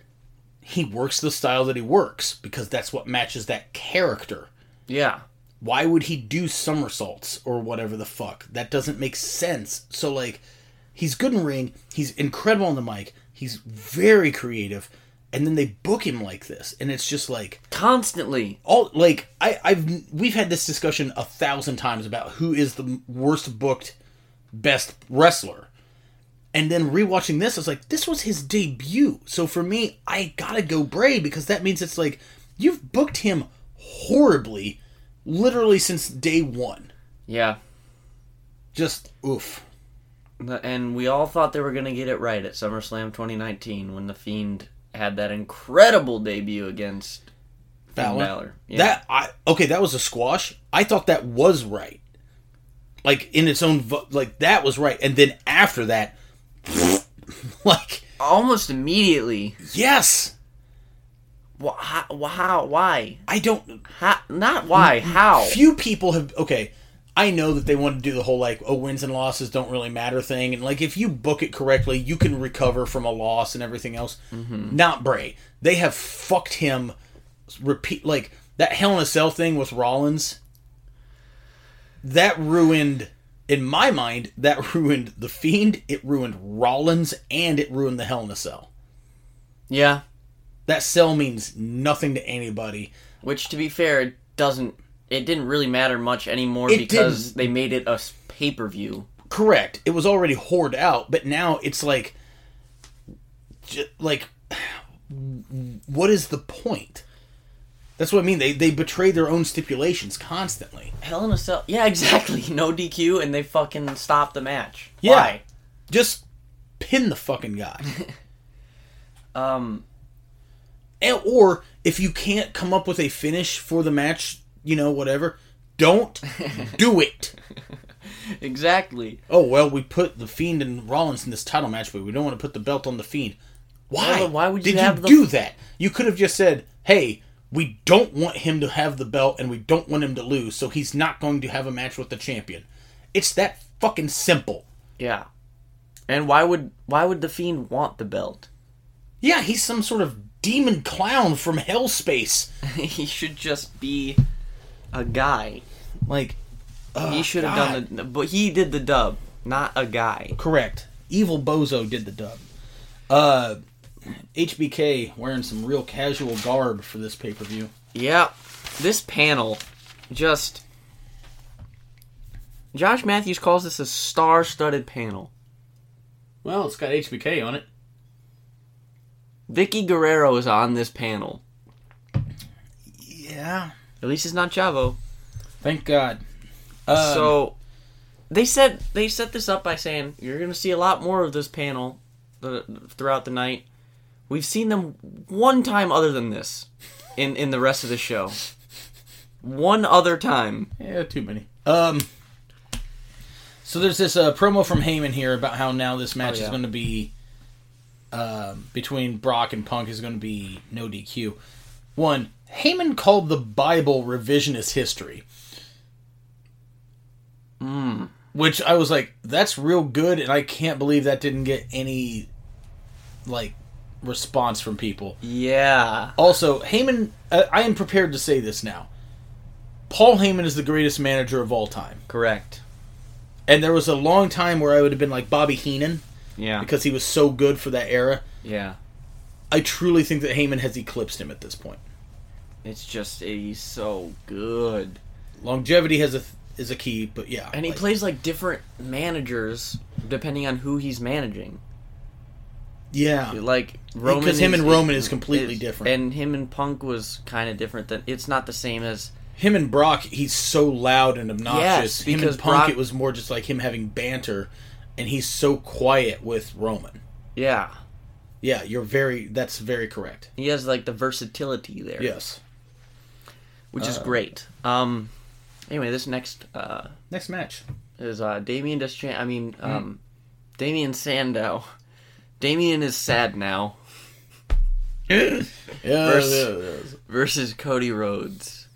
[SPEAKER 2] he works the style that he works because that's what matches that character.
[SPEAKER 1] yeah.
[SPEAKER 2] Why would he do somersaults or whatever the fuck? That doesn't make sense. So like He's good in ring. He's incredible on the mic. He's very creative. And then they book him like this, and it's just like
[SPEAKER 1] Constantly.
[SPEAKER 2] all like I, I've we've had this discussion a thousand times about who is the worst booked best wrestler. And then rewatching this, I was like, this was his debut. So for me, I gotta go Bray because that means it's like you've booked him horribly, literally since day one.
[SPEAKER 1] Yeah.
[SPEAKER 2] Just oof.
[SPEAKER 1] And we all thought they were going to get it right at SummerSlam 2019 when The Fiend had that incredible debut against Finn
[SPEAKER 2] Balor.
[SPEAKER 1] Yeah.
[SPEAKER 2] That I okay, that was a squash. I thought that was right. Like in its own like that was right. And then after that like
[SPEAKER 1] Almost immediately.
[SPEAKER 2] yes.
[SPEAKER 1] Wh- How? how why?
[SPEAKER 2] I don't
[SPEAKER 1] How, not why. How?
[SPEAKER 2] few people have okay i know that they want to do the whole like oh wins and losses don't really matter thing and like if you book it correctly you can recover from a loss and everything else mm-hmm. not bray they have fucked him repeat like that hell in a cell thing with rollins that ruined in my mind that ruined the fiend it ruined rollins and it ruined the hell in a cell
[SPEAKER 1] Yeah.
[SPEAKER 2] that cell means nothing to anybody
[SPEAKER 1] Which, to be fair, doesn't. It didn't really matter much anymore
[SPEAKER 2] It
[SPEAKER 1] because
[SPEAKER 2] didn't.
[SPEAKER 1] they made it a pay per view.
[SPEAKER 2] Correct. It was already hoard out, but now it's like, like, what is the point? That's what I mean. They they betray their own stipulations constantly.
[SPEAKER 1] Hell in a Cell. Yeah, exactly. No DQ, and they fucking stop the match.
[SPEAKER 2] Yeah.
[SPEAKER 1] Why?
[SPEAKER 2] Just pin the fucking guy.
[SPEAKER 1] Um.
[SPEAKER 2] and, or if you can't come up with a finish for the match, you know, whatever, don't do it.
[SPEAKER 1] Exactly.
[SPEAKER 2] Oh well, we put the Fiend and Rollins in this title match, but we don't want to put the belt on the Fiend. Why?
[SPEAKER 1] Well, why would you
[SPEAKER 2] did you
[SPEAKER 1] the-
[SPEAKER 2] do that? You could have just said, "Hey, we don't want him to have the belt, and we don't want him to lose, so he's not going to have a match with the champion." It's that fucking simple.
[SPEAKER 1] Yeah. And why would why would the fiend want the belt?
[SPEAKER 2] Yeah, he's some sort of demon clown from hell space.
[SPEAKER 1] he should just be a guy.
[SPEAKER 2] Like,
[SPEAKER 1] he should have done the. But he did the dub, not a guy.
[SPEAKER 2] Correct. Evil Bozo did the dub. Uh, HBK wearing some real casual garb for this pay per view.
[SPEAKER 1] Yeah. This panel, just. Josh Matthews calls this a star-studded panel.
[SPEAKER 2] Well, it's got HBK on it.
[SPEAKER 1] Vickie Guerrero is on this panel.
[SPEAKER 2] Yeah.
[SPEAKER 1] At least it's not Chavo.
[SPEAKER 2] Thank God. Um,
[SPEAKER 1] so they said they set this up by saying you're going to see a lot more of this panel th- throughout the night. We've seen them one time other than this in in the rest of the show. One other time.
[SPEAKER 2] yeah, too many. Um. So there's this uh, promo from Heyman here about how now this match
[SPEAKER 1] Oh,
[SPEAKER 2] is going to be um, between Brock and Punk is going to be no DQ. One, Heyman called the Bible revisionist history.
[SPEAKER 1] Mm.
[SPEAKER 2] Which I was like, that's real good, and I can't believe that didn't get any like response from people.
[SPEAKER 1] Yeah.
[SPEAKER 2] Also, Heyman, uh, I am prepared to say this now. Paul Heyman is the greatest manager of all time.
[SPEAKER 1] Correct.
[SPEAKER 2] And there was a long time where I would have been like Bobby Heenan
[SPEAKER 1] Yeah.
[SPEAKER 2] because he was so good for that era.
[SPEAKER 1] Yeah.
[SPEAKER 2] I truly think that Heyman has eclipsed him at this point.
[SPEAKER 1] It's just he's so good.
[SPEAKER 2] Longevity has a is a key, but yeah.
[SPEAKER 1] And he
[SPEAKER 2] like-
[SPEAKER 1] plays like different managers depending on who he's managing.
[SPEAKER 2] Yeah.
[SPEAKER 1] Like Roman
[SPEAKER 2] Because him
[SPEAKER 1] is-
[SPEAKER 2] and Roman is completely different.
[SPEAKER 1] And him and Punk was kind of different than it's not the same as
[SPEAKER 2] Him and Brock, he's so loud and obnoxious.
[SPEAKER 1] Yes,
[SPEAKER 2] him and Punk,
[SPEAKER 1] Brock-
[SPEAKER 2] it was more just like him having banter, and he's so quiet with Roman.
[SPEAKER 1] yeah.
[SPEAKER 2] Yeah, you're very. That's very correct.
[SPEAKER 1] He has like the versatility there.
[SPEAKER 2] Yes.
[SPEAKER 1] Which is great. Um anyway, this next uh
[SPEAKER 2] Next match.
[SPEAKER 1] is uh Damien Deschamps I mean
[SPEAKER 2] Hmm.
[SPEAKER 1] um Damien Sandow. Damien is sad now
[SPEAKER 2] yeah.
[SPEAKER 1] Verse- versus Cody Rhodes.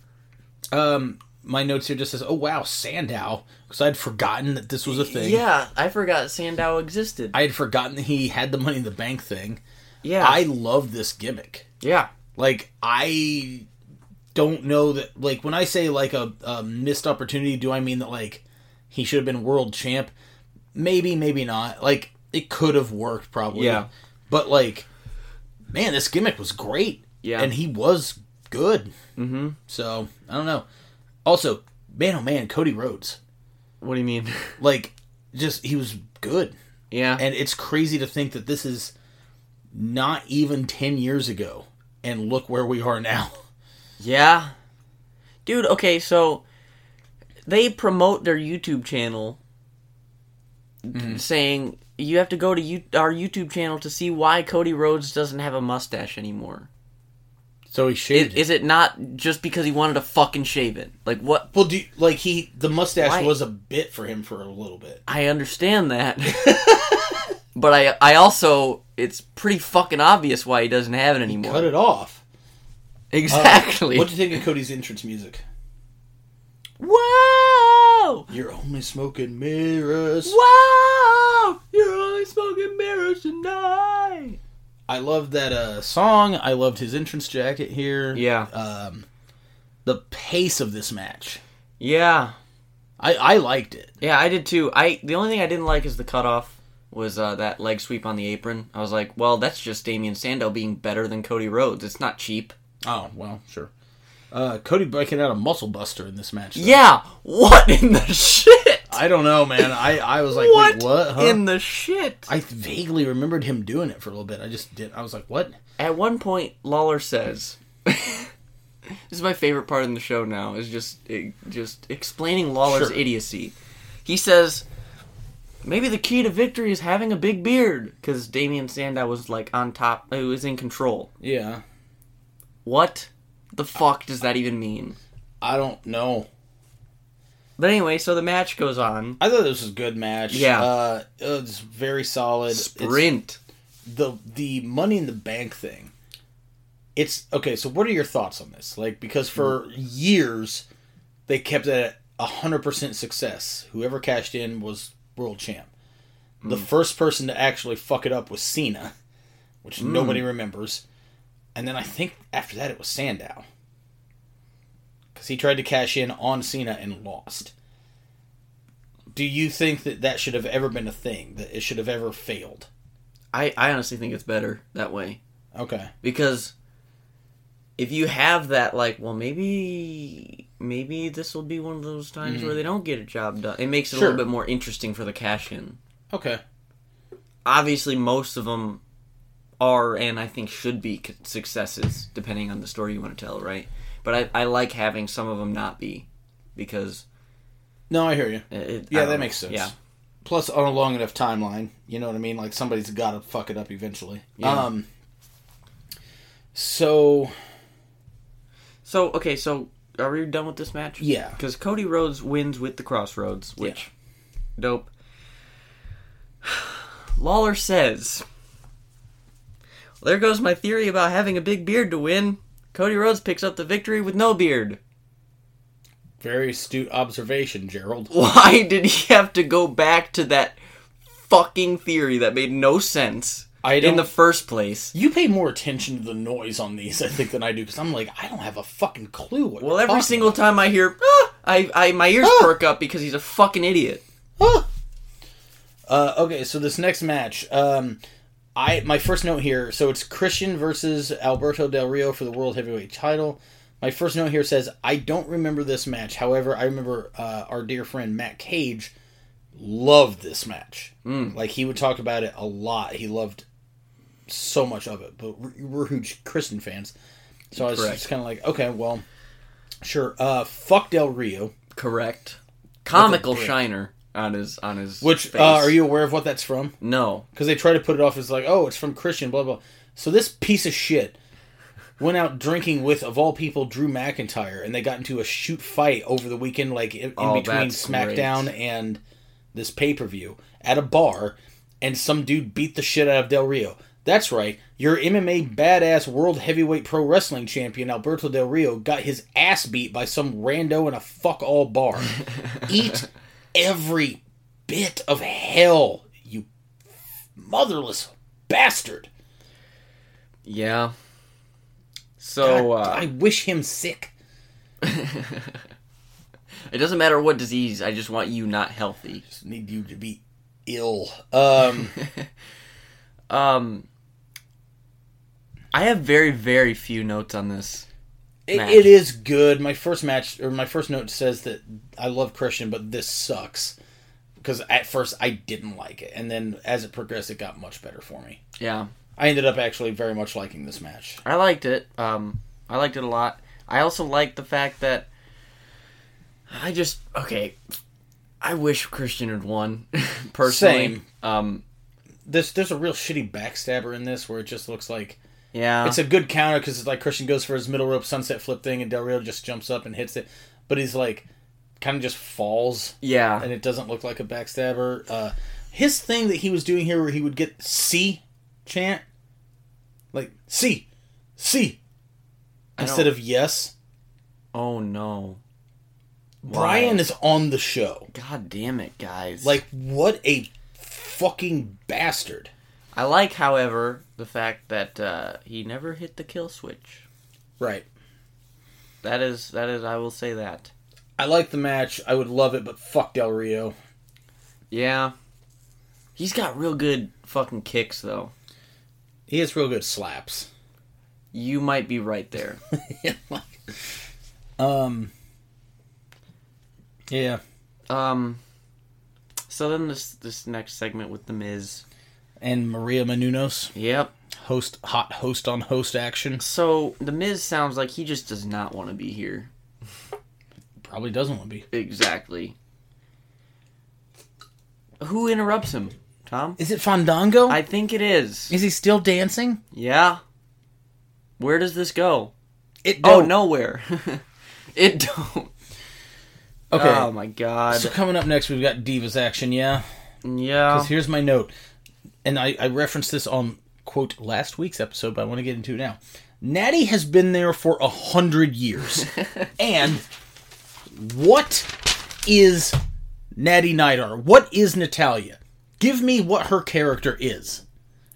[SPEAKER 2] Um, my notes here just says, "Oh wow, Sandow," because I'd forgotten that this was a thing.
[SPEAKER 1] Yeah, I forgot Sandow existed.
[SPEAKER 2] I had forgotten that he had the Money in the Bank thing.
[SPEAKER 1] yeah.
[SPEAKER 2] I love this gimmick.
[SPEAKER 1] yeah.
[SPEAKER 2] Like I don't know that. Like when I say like a, a missed opportunity, do I mean that like he should have been world champ? Maybe, maybe not. Like it could have worked probably.
[SPEAKER 1] Yeah.
[SPEAKER 2] But like, man, this gimmick was great.
[SPEAKER 1] Yeah.
[SPEAKER 2] And he was good.
[SPEAKER 1] Mm-hmm.
[SPEAKER 2] So I don't know. Also, man, oh man, Cody Rhodes.
[SPEAKER 1] What do you mean?
[SPEAKER 2] Like, just he was good.
[SPEAKER 1] yeah.
[SPEAKER 2] And it's crazy to think that this is not even ten years ago, and look where we are now.
[SPEAKER 1] Yeah. Dude, okay, so they promote their YouTube channel mm-hmm. saying you have to go to you- our YouTube channel to see why Cody Rhodes doesn't have a mustache anymore.
[SPEAKER 2] So he
[SPEAKER 1] Is,
[SPEAKER 2] shaved. it.
[SPEAKER 1] is it not just because he wanted to fucking shave it? Like what?
[SPEAKER 2] well, do you- like he the mustache
[SPEAKER 1] Why?
[SPEAKER 2] was a bit for him for a little bit.
[SPEAKER 1] I understand that. but I I also it's pretty fucking obvious why he doesn't have it anymore.
[SPEAKER 2] Cut it off. Uh,
[SPEAKER 1] Exactly.
[SPEAKER 2] what do you think of Cody's entrance music?
[SPEAKER 1] Whoa!
[SPEAKER 2] You're only smoking mirrors.
[SPEAKER 1] Wow! You're only smoking mirrors tonight.
[SPEAKER 2] I loved that uh, song. I loved his entrance jacket here.
[SPEAKER 1] Yeah.
[SPEAKER 2] Um, the pace of this match.
[SPEAKER 1] Yeah.
[SPEAKER 2] I, I liked it.
[SPEAKER 1] Yeah, I did too. I the only thing I didn't like is the cutoff was uh, that leg sweep on the apron. I was like, well, that's just Damien Sandow being better than Cody Rhodes. It's not cheap.
[SPEAKER 2] Oh, well, sure. Uh, Cody breaking out a muscle buster in this match. though.
[SPEAKER 1] Yeah. What in the shit?
[SPEAKER 2] I don't know, man. I, I was like,
[SPEAKER 1] what,
[SPEAKER 2] wait, what? Huh?
[SPEAKER 1] in the shit?
[SPEAKER 2] I vaguely remembered him doing it for a little bit. I just did. I was like, what?
[SPEAKER 1] At one point, Lawler says, "This is my favorite part in the show now. Is just just explaining Lawler's
[SPEAKER 2] Sure.
[SPEAKER 1] idiocy." He says, "Maybe the key to victory is having a big beard," because Damien Sandow was like on top. He was in control.
[SPEAKER 2] Yeah.
[SPEAKER 1] What the fuck does that even mean?
[SPEAKER 2] I don't know.
[SPEAKER 1] But anyway, so the match goes on.
[SPEAKER 2] I thought this was a good match.
[SPEAKER 1] Yeah.
[SPEAKER 2] Uh, it was very solid. It's-
[SPEAKER 1] Sprint.
[SPEAKER 2] the the money in the bank thing it's okay so what are your thoughts on this like because for years they kept it at 100% success whoever cashed in was world champ the first person to actually fuck it up was cena which nobody remembers and then i think after that it was sandow. Because he tried to cash in on cena and lost. Do you think that that should have ever been a thing? That it should have ever failed?
[SPEAKER 1] I, I honestly think it's better that way.
[SPEAKER 2] okay.
[SPEAKER 1] Because if you have that like well maybe maybe this will be one of those times where mm. they don't get a job done. It makes it a little bit more interesting for the cash in.
[SPEAKER 2] Okay.
[SPEAKER 1] Obviously most of them are and i think should be successes depending on the story you want to tell right but i, I like having some of them not be because
[SPEAKER 2] No, I hear you.
[SPEAKER 1] it,
[SPEAKER 2] Yeah, that
[SPEAKER 1] know.
[SPEAKER 2] makes sense.
[SPEAKER 1] yeah
[SPEAKER 2] Plus, on a long enough timeline, you know what I mean? Like somebody's got to fuck it up eventually.
[SPEAKER 1] Yeah.
[SPEAKER 2] Um. So
[SPEAKER 1] so okay so are we done with this match
[SPEAKER 2] Yeah.
[SPEAKER 1] because cody rhodes wins with the crossroads which dope lawler says there goes my theory about having a big beard to win cody rhodes picks up the victory with no beard
[SPEAKER 2] very astute observation, Gerald.
[SPEAKER 1] why did he have to go back to that fucking theory that made no sense
[SPEAKER 2] I
[SPEAKER 1] in the first place
[SPEAKER 2] you pay more attention to the noise on these, I think, than I do because I'm like, I don't have a fucking clue what.
[SPEAKER 1] well every single
[SPEAKER 2] about.
[SPEAKER 1] time i hear ah, I, I my ears
[SPEAKER 2] Ah.
[SPEAKER 1] perk up because he's a fucking idiot
[SPEAKER 2] Ah. Uh, okay, so this next match, um, I my first note here. So it's Christian versus Alberto Del Rio for the World Heavyweight Title. My first note here says I don't remember this match. However, I remember uh, our dear friend Matt Cage loved this match.
[SPEAKER 1] Mm.
[SPEAKER 2] Like he would talk about it a lot. He loved so much of it. But we're, we're huge Christian fans, so I was
[SPEAKER 1] Correct.
[SPEAKER 2] just kind of like, okay, well, sure. Uh, fuck Del Rio.
[SPEAKER 1] correct comical shiner on his on his
[SPEAKER 2] Which uh, are you aware of what that's from?
[SPEAKER 1] no
[SPEAKER 2] because they try to put it off as like, oh, it's from Christian, blah blah. So this piece of shit went out drinking with, of all people, Drew McIntyre, and they got into a shoot fight over the weekend, like in, in
[SPEAKER 1] Oh,
[SPEAKER 2] between SmackDown
[SPEAKER 1] great.
[SPEAKER 2] and this pay per view at a bar, and some dude beat the shit out of Del Rio. That's right, your MMA badass world heavyweight pro wrestling champion Alberto Del Rio got his ass beat by some rando in a fuck all bar. Eat every bit of hell, you motherless bastard.
[SPEAKER 1] yeah so
[SPEAKER 2] God,
[SPEAKER 1] uh,
[SPEAKER 2] I wish him sick.
[SPEAKER 1] it doesn't matter what disease i just want you not healthy
[SPEAKER 2] Just need you to be ill. Um,
[SPEAKER 1] Um, I have very very few notes on this.
[SPEAKER 2] It, it is good. My first match or my first note says that I love Christian, but this sucks because at first I didn't like it, and then as it progressed, it got much better for me.
[SPEAKER 1] Yeah,
[SPEAKER 2] I ended up actually very much liking this match.
[SPEAKER 1] I liked it. Um, I liked it a lot. I also liked the fact that I just okay. I wish Christian had won personally.
[SPEAKER 2] Same.
[SPEAKER 1] Um,
[SPEAKER 2] This there's a real shitty backstabber in this where it just looks like
[SPEAKER 1] yeah,
[SPEAKER 2] it's a good counter because it's like Christian goes for his middle rope sunset flip thing, and Del Rio just jumps up and hits it, but he's like kind of just falls,
[SPEAKER 1] yeah,
[SPEAKER 2] and it doesn't look like a backstabber. Uh, his thing that he was doing here, where he would get C chant, like C, C, instead of yes.
[SPEAKER 1] Oh no!
[SPEAKER 2] Brian is on the show.
[SPEAKER 1] God damn it, guys!
[SPEAKER 2] Like, what a fucking bastard.
[SPEAKER 1] I like, however, the fact that uh, he never hit the kill switch.
[SPEAKER 2] Right.
[SPEAKER 1] That is that is I will say that.
[SPEAKER 2] I like the match. I would love it, but fuck Del Rio.
[SPEAKER 1] Yeah, he's got real good fucking kicks though.
[SPEAKER 2] He has real good slaps.
[SPEAKER 1] You might be right there.
[SPEAKER 2] um. Yeah.
[SPEAKER 1] um, so then this this next segment with the Miz.
[SPEAKER 2] And Maria Menounos,
[SPEAKER 1] Yep.
[SPEAKER 2] host, hot host on host action.
[SPEAKER 1] So the Miz sounds like he just does not want to be here.
[SPEAKER 2] Probably doesn't want to be.
[SPEAKER 1] Exactly. Who interrupts him? Tom?
[SPEAKER 2] Is it Fandango?
[SPEAKER 1] I think it is.
[SPEAKER 2] Is he still dancing?
[SPEAKER 1] Yeah. Where does this go?
[SPEAKER 2] It
[SPEAKER 1] Oh,
[SPEAKER 2] don't.
[SPEAKER 1] nowhere. it don't.
[SPEAKER 2] Okay.
[SPEAKER 1] Oh my god.
[SPEAKER 2] so coming up next, we've got Divas action. Yeah.
[SPEAKER 1] yeah.
[SPEAKER 2] Because here's my note, and I, I referenced this on quote last week's episode, but I want to get into it now. Natty has been there for a hundred years, and what is Natty Neidhart? What is Natalya? Give me what her character is,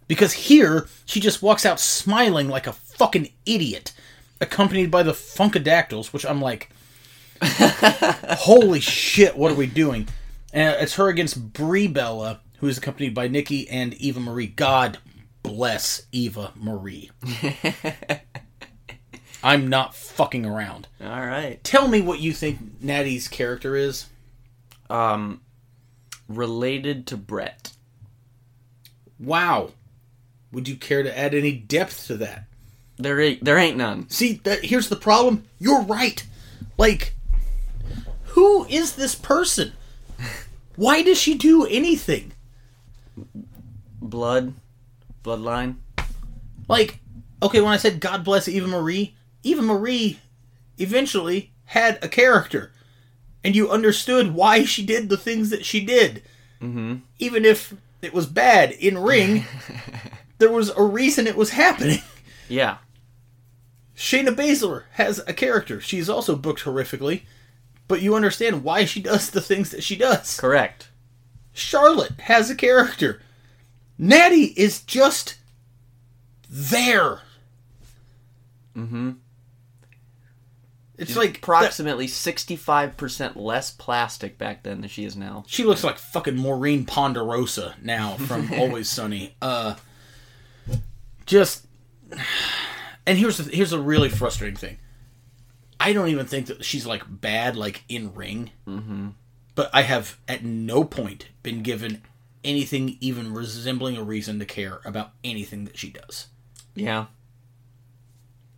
[SPEAKER 2] because here she just walks out smiling like a fucking idiot, accompanied by the Funkadactyls, which I'm like, holy shit, what are we doing? And it's her against Brie Bella, who is accompanied by Nikki and Eva Marie. God bless Eva Marie. I'm not fucking around.
[SPEAKER 1] All right.
[SPEAKER 2] Tell me what you think Natty's character is.
[SPEAKER 1] Um related to Brett.
[SPEAKER 2] Wow. Would you care to add any depth to that?
[SPEAKER 1] There ain't, there ain't none.
[SPEAKER 2] See, that here's the problem. You're right. Like, who is this person? Why does she do anything?
[SPEAKER 1] Blood bloodline.
[SPEAKER 2] Like, okay, when I said God bless Eva Marie, Eva Marie eventually had a character. And you understood why she did the things that she did.
[SPEAKER 1] Mm-hmm.
[SPEAKER 2] Even if it was bad in ring, there was a reason it was happening.
[SPEAKER 1] Yeah.
[SPEAKER 2] Shayna Baszler has a character. She's also booked horrifically, but you understand why she does the things that she does.
[SPEAKER 1] Correct.
[SPEAKER 2] Charlotte has a character. Natty is just there.
[SPEAKER 1] Mm-hmm.
[SPEAKER 2] It's like
[SPEAKER 1] approximately sixty-five percent less plastic back then than she is now.
[SPEAKER 2] she looks like fucking Maureen Ponderosa now from Always Sunny. Uh, just and here's the, here's a really frustrating thing. I don't even think that she's like bad like in ring, mm-hmm. But I have at no point been given anything even resembling a reason to care about anything that she does.
[SPEAKER 1] Yeah.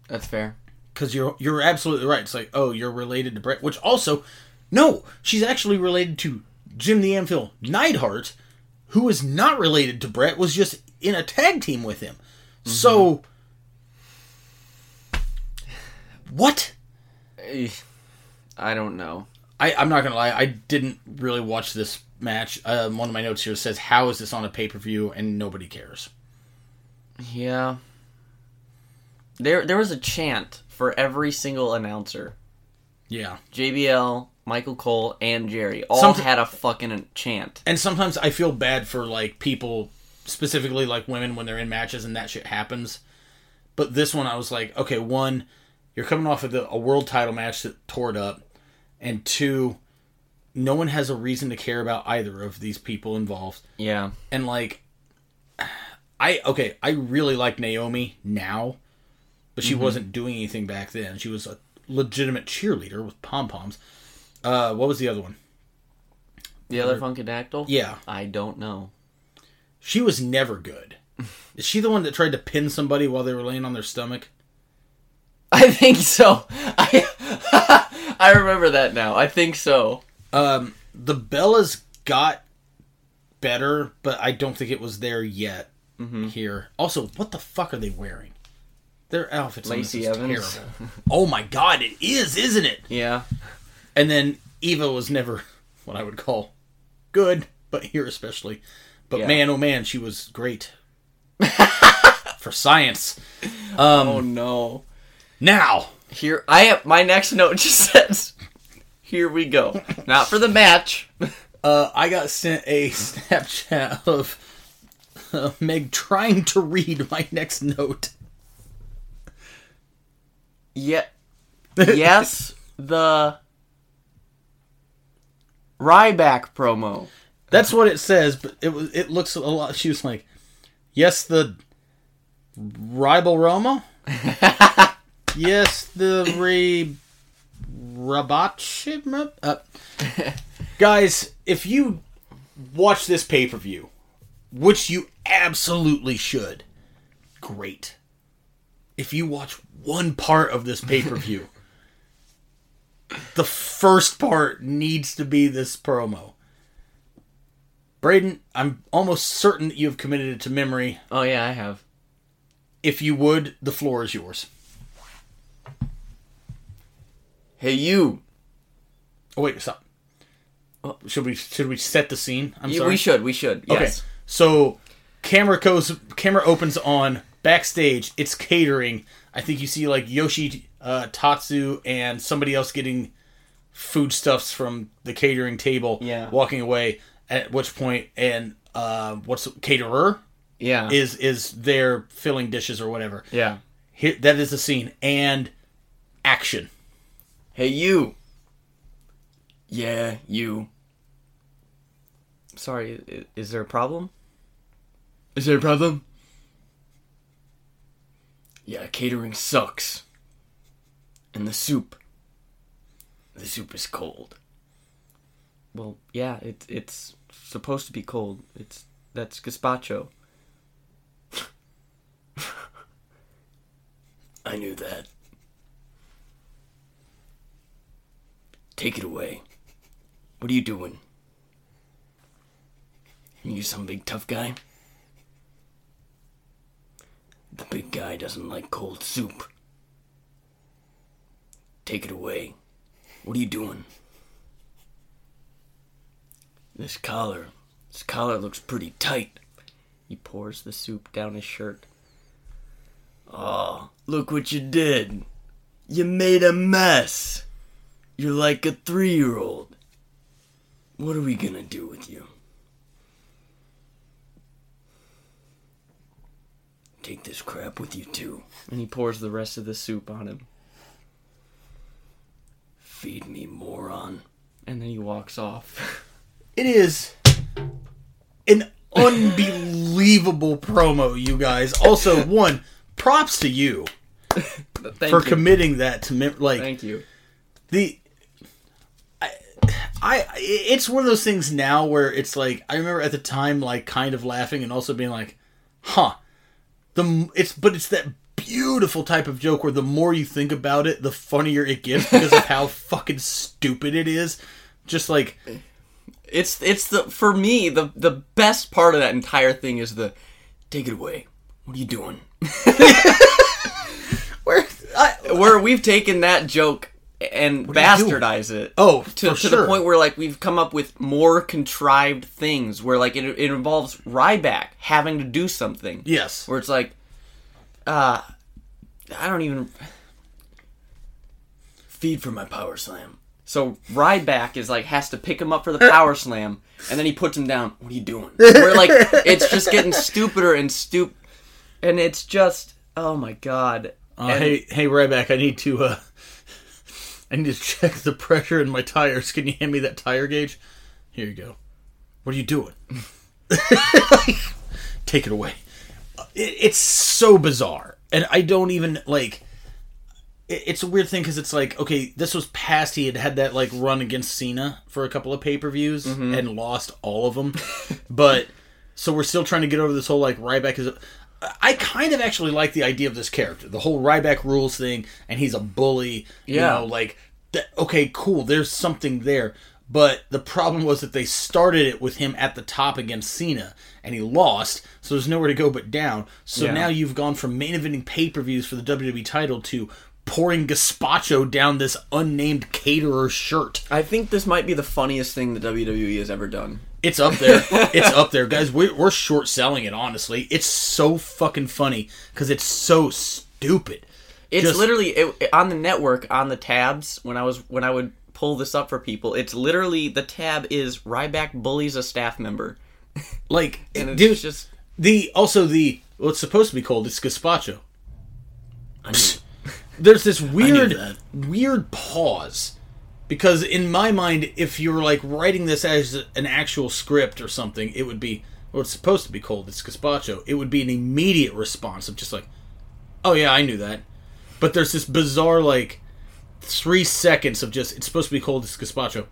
[SPEAKER 1] That's fair.
[SPEAKER 2] Because you're you're absolutely right. It's like oh you're related to Brett, which also no, she's actually related to Jim the Anvil Neidhart, who is not related to Brett. Was just in a tag team with him. Mm-hmm. So what?
[SPEAKER 1] I don't know.
[SPEAKER 2] I, I'm not gonna lie. I didn't really watch this match. Um, one of my notes here says, "How is this on a pay per view?" and nobody cares.
[SPEAKER 1] Yeah. There there was a chant for every single announcer.
[SPEAKER 2] Yeah.
[SPEAKER 1] JBL, Michael Cole, and Jerry all
[SPEAKER 2] Somet-
[SPEAKER 1] had a fucking chant.
[SPEAKER 2] And sometimes I feel bad for like people, specifically like women when they're in matches and that shit happens. But this one, I was like, okay, one, you're coming off of the, a world title match that tore it up, and two, no one has a reason to care about either of these people involved.
[SPEAKER 1] Yeah.
[SPEAKER 2] And like I okay, I really like Naomi now, but she wasn't doing anything back then. She was a legitimate cheerleader with pom poms. Uh, what was the other one?
[SPEAKER 1] The other Funkadactyl?
[SPEAKER 2] Yeah,
[SPEAKER 1] I don't know.
[SPEAKER 2] she was never good. Is she the one that tried to pin somebody while they were laying on their stomach?
[SPEAKER 1] I think so. I I remember that now. I think so.
[SPEAKER 2] Um, the Bellas got better, but I don't think it was there yet. Here, also, what the fuck are they wearing? Their outfits on
[SPEAKER 1] Lacey
[SPEAKER 2] is
[SPEAKER 1] Evans.
[SPEAKER 2] terrible. oh my god, it is, isn't it?
[SPEAKER 1] Yeah.
[SPEAKER 2] And then Eva was never what I would call good, but here especially. But
[SPEAKER 1] Yeah.
[SPEAKER 2] man, oh man, she was great for science.
[SPEAKER 1] oh no.
[SPEAKER 2] Now,
[SPEAKER 1] Here I have my next note just says here we go. Not for the match.
[SPEAKER 2] uh, I got sent a Snapchat of uh, Meg trying to read my next note.
[SPEAKER 1] Yeah. Yes, the Ryback promo.
[SPEAKER 2] That's what it says, but it was it looks a lot. She was like, "Yes, the Ribal Roma. Yes, the Ray Rabat. Uh, guys, if you watch this pay per view, which you absolutely should, great. If you watch one part of this pay per view, the first part needs to be this promo. Braden, I'm almost certain that you have committed it to memory.
[SPEAKER 1] Oh yeah, I have.
[SPEAKER 2] If you would, the floor is yours.
[SPEAKER 1] Hey you.
[SPEAKER 2] Oh wait, stop. Should we should we set the scene? I'm
[SPEAKER 1] Yeah,
[SPEAKER 2] sorry.
[SPEAKER 1] we should. We should.
[SPEAKER 2] Okay. So camera goes camera opens on backstage. It's catering. I think you see like Yoshi uh, Tatsu and somebody else getting foodstuffs from the catering table.
[SPEAKER 1] Yeah.
[SPEAKER 2] Walking away. At which point, and uh, what's the caterer
[SPEAKER 1] Yeah.
[SPEAKER 2] is is there filling dishes or whatever.
[SPEAKER 1] yeah.
[SPEAKER 2] Here, that is the scene and action.
[SPEAKER 1] Hey you. Yeah, you. Sorry, is there a problem? Is there a problem? Yeah, catering sucks. And the soup. The soup is cold. Well, yeah, it, it's supposed to be cold. It's that's gazpacho. I knew that. Take it away. What are you doing? You some big tough guy? The big guy doesn't like cold soup. Take it away. What are you doing? This collar. This collar looks pretty tight. He pours the soup down his shirt. Oh, look what you did. You made a mess. You're like a three year old. What are we gonna do with you? Take this crap with you too. And he pours the rest of the soup on him. Feed me, moron. And then he walks off.
[SPEAKER 2] It is an unbelievable promo, you guys. Also, one props to you for
[SPEAKER 1] you.
[SPEAKER 2] committing that to mem- like
[SPEAKER 1] Thank you.
[SPEAKER 2] the. I, it's one of those things now where it's like I remember at the time like kind of laughing and also being like, huh, the it's but it's that beautiful type of joke where the more you think about it, the funnier it gets because of how fucking stupid it is. Just like
[SPEAKER 1] It's it's the for me the the best part of that entire thing is the take it away. What are you doing?
[SPEAKER 2] where I,
[SPEAKER 1] Where we've taken that joke and
[SPEAKER 2] are you doing?
[SPEAKER 1] bastardized it.
[SPEAKER 2] oh
[SPEAKER 1] to,
[SPEAKER 2] for
[SPEAKER 1] to
[SPEAKER 2] sure.
[SPEAKER 1] the point where like we've come up with more contrived things where like it, it involves Ryback having to do something
[SPEAKER 2] yes
[SPEAKER 1] where it's like uh I don't even feed for my power slam. So Ryback is like has to pick him up for the power slam and then he puts him down. What are you doing? We're like it's just getting stupider and stup and it's just oh my god.
[SPEAKER 2] Uh,
[SPEAKER 1] And-
[SPEAKER 2] hey, hey, Ryback, I need to uh, I need to check the pressure in my tires. Can you hand me that tire gauge? Here you go. What are you doing? Take it away. Uh, it, it's so bizarre, and I don't even like. it- It's a weird thing because it's like, okay, this was past he had had that like run against Cena for a couple of pay per views mm-hmm. and lost all of them, but so we're still trying to get over this whole like Ryback is. I kind of actually like the idea of this character, the whole Ryback rules thing, and he's a bully. You
[SPEAKER 1] Yeah.
[SPEAKER 2] know, like that, okay, cool. There's something there, but the problem was that they started it with him at the top against Cena, and he lost. So there's nowhere to go but down. So
[SPEAKER 1] Yeah.
[SPEAKER 2] now you've gone from main eventing pay per views for the WWE title to pouring gazpacho down this unnamed caterer shirt.
[SPEAKER 1] I think this might be the funniest thing the WWE has ever done.
[SPEAKER 2] It's up there. it's up there, guys. We're, we're short selling it. Honestly, it's so fucking funny because it's so stupid.
[SPEAKER 1] It's
[SPEAKER 2] Just-
[SPEAKER 1] literally it, on the network on the tabs when I was when I would pull this up for people. It's literally the tab is Ryback bullies a staff member,
[SPEAKER 2] Like,
[SPEAKER 1] and it's
[SPEAKER 2] dude,
[SPEAKER 1] just
[SPEAKER 2] the also the well, it's supposed to be called. It's gazpacho. There's this weird weird pause because in my mind if you were like writing this as an actual script or something it would be well it's supposed to be called it's gazpacho it would be an immediate response of just like oh yeah i knew that. But there's this bizarre like three seconds of just it's supposed to be called it's gazpacho.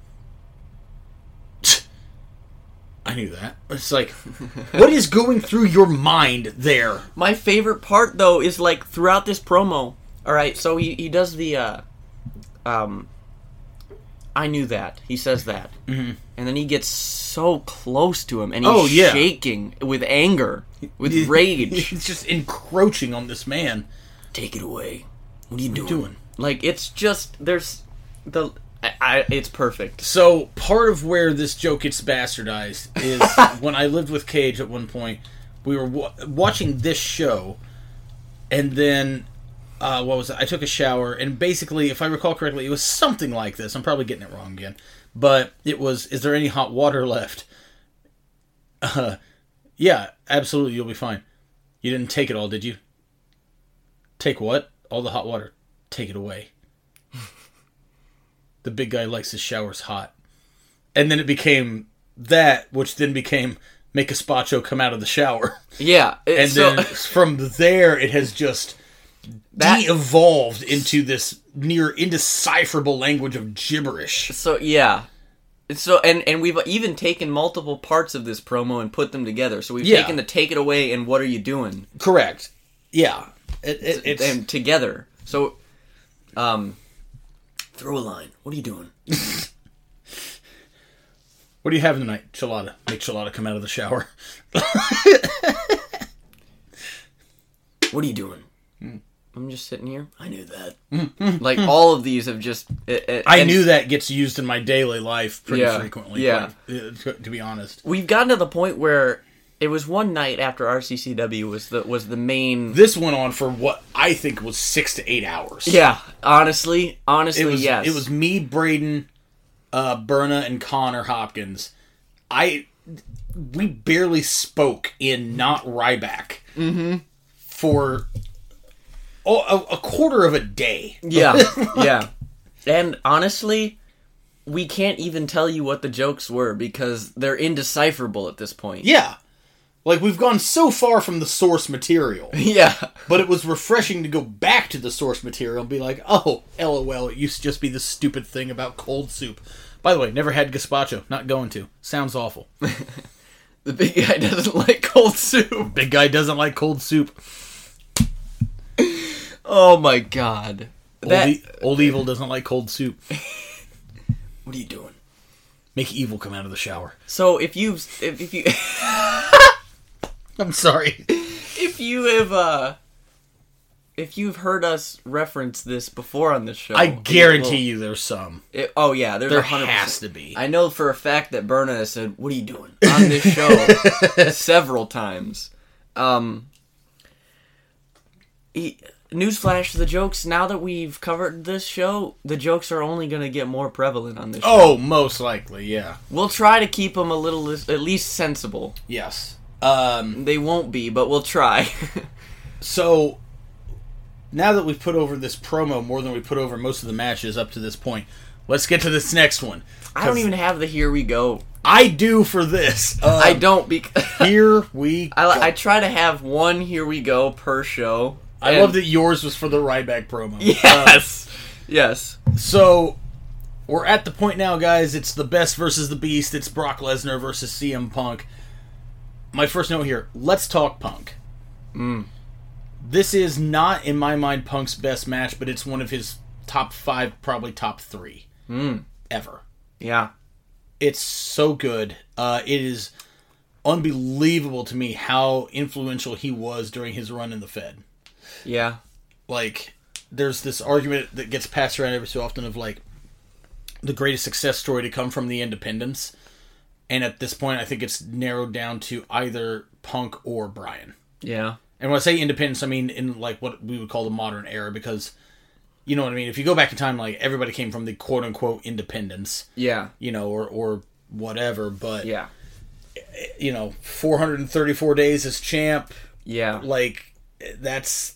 [SPEAKER 2] I knew that. It's like what is going through your mind there?
[SPEAKER 1] My favorite part though is like throughout this promo. All right, so he he does the uh um I knew that. He says that. Mm-hmm. And then he gets so close to him and he's
[SPEAKER 2] Oh, yeah.
[SPEAKER 1] shaking with anger, with rage.
[SPEAKER 2] he's just encroaching on this man
[SPEAKER 1] Take it away. What are you doing?
[SPEAKER 2] doing?
[SPEAKER 1] Like it's just there's the I, I it's perfect.
[SPEAKER 2] So part of where this joke gets bastardized is when I lived with Cage at one point. We were wa- watching this show, and then uh, what was it? I took a shower, and basically, if I recall correctly, it was something like this. I'm probably getting it wrong again, but it was: Is there any hot water left? Uh, yeah, absolutely. You'll be fine. You didn't take it all, did you? Take what? All the hot water. Take it away. the big guy likes his showers hot. And then it became that, which then became make a spacho come out of the shower.
[SPEAKER 1] Yeah. it-
[SPEAKER 2] And
[SPEAKER 1] so,
[SPEAKER 2] then from there, it has just
[SPEAKER 1] That-
[SPEAKER 2] de-evolved into this near indecipherable language of gibberish.
[SPEAKER 1] So yeah. So and and we've even taken multiple parts of this promo and put them together. So we've
[SPEAKER 2] Yeah.
[SPEAKER 1] taken the take it away and what are you doing?
[SPEAKER 2] Correct. Yeah. It, it, it's
[SPEAKER 1] and together. So um throw a line. What are you doing?
[SPEAKER 2] what do you have tonight? Chilada. Make Chilada come out of the shower.
[SPEAKER 1] What are you doing? I'm just sitting here. I knew that. like all of these have just it, it-
[SPEAKER 2] I knew that gets used in my daily life pretty
[SPEAKER 1] Yeah.
[SPEAKER 2] frequently.
[SPEAKER 1] Yeah.
[SPEAKER 2] quite- uh, to, to be honest.
[SPEAKER 1] We've gotten to the point where it was one night after RCCW was the was the main
[SPEAKER 2] This went on for what I think was six to eight hours.
[SPEAKER 1] Yeah, honestly, honestly,
[SPEAKER 2] it was
[SPEAKER 1] yes.
[SPEAKER 2] it was me, Braden, uh, Berna, and Connor Hopkins. I we barely spoke in not Ryback
[SPEAKER 1] Mm-hmm.
[SPEAKER 2] for oh, a, a quarter of a day.
[SPEAKER 1] Yeah, yeah. And honestly, we can't even tell you what the jokes were because they're indecipherable at this point.
[SPEAKER 2] Yeah, like we've gone so far from the source material,
[SPEAKER 1] Yeah.
[SPEAKER 2] but it was refreshing to go back to the source material and be like, oh, lol, it used to just be this stupid thing about cold soup. By the way, never had gazpacho. Not going to. Sounds awful.
[SPEAKER 1] The big guy doesn't like cold soup.
[SPEAKER 2] Big guy doesn't like cold soup.
[SPEAKER 1] Oh my god.
[SPEAKER 2] Old,
[SPEAKER 1] That,
[SPEAKER 2] e- old evil doesn't like cold soup.
[SPEAKER 1] what are you doing?
[SPEAKER 2] Make evil come out of the shower.
[SPEAKER 1] So if you if, if you
[SPEAKER 2] I'm sorry.
[SPEAKER 1] if you have uh if you've heard us reference this before on this show,
[SPEAKER 2] I guarantee you there's some.
[SPEAKER 1] It, oh yeah, there's
[SPEAKER 2] There
[SPEAKER 1] a hundred
[SPEAKER 2] has to be.
[SPEAKER 1] I know for a fact that Berna has said, "What are you doing on this show?" several times. Um, he, newsflash: the jokes. Now that we've covered this show, the jokes are only going to get more prevalent on this. show.
[SPEAKER 2] Oh, most likely, yeah.
[SPEAKER 1] we'll try to keep them a little, at least sensible.
[SPEAKER 2] Yes. Um
[SPEAKER 1] They won't be, but we'll try.
[SPEAKER 2] so now that we've put over this promo more than we put over most of the matches up to this point, let's get to this next one.
[SPEAKER 1] I don't even have the here we go.
[SPEAKER 2] I do for this. Uh,
[SPEAKER 1] I don't because
[SPEAKER 2] Here we.
[SPEAKER 1] I. I try to have one here we go per show.
[SPEAKER 2] I
[SPEAKER 1] And-
[SPEAKER 2] love that yours was for the Ryback promo.
[SPEAKER 1] Yes. Um, yes.
[SPEAKER 2] So we're at the point now, guys. It's the best versus the beast. It's Brock Lesnar versus CM Punk. My first note here: Let's talk Punk. Mm. This is not, in my mind, Punk's best match, but it's one of his top five, probably top three mm. ever.
[SPEAKER 1] Yeah.
[SPEAKER 2] It's so good. Uh, it is unbelievable to me how influential he was during his run in the Fed
[SPEAKER 1] Yeah.
[SPEAKER 2] like there's this argument that gets passed around every so often of like the greatest success story to come from the independents and at this point i think it's narrowed down to either punk or brian
[SPEAKER 1] Yeah.
[SPEAKER 2] and when i say independence i mean in like what we would call the modern era because you know what i mean if you go back in time like everybody came from the quote unquote independence
[SPEAKER 1] Yeah.
[SPEAKER 2] you know or or whatever but
[SPEAKER 1] Yeah.
[SPEAKER 2] you know 434 days as champ
[SPEAKER 1] Yeah.
[SPEAKER 2] like that's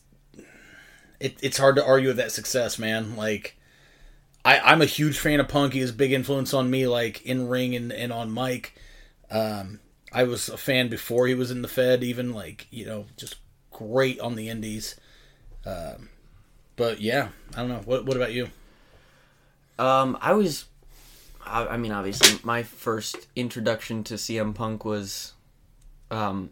[SPEAKER 2] it, it's hard to argue with that success man. Like I, i'm a huge fan of punk. He a big influence on me like in ring and, and on mic. Um, i was a fan before he was in the fed even like you know just great on the indies. Um, but yeah i don't know. What, what about you?
[SPEAKER 1] Um, I was, I, I mean, obviously, my first introduction to CM Punk was, um,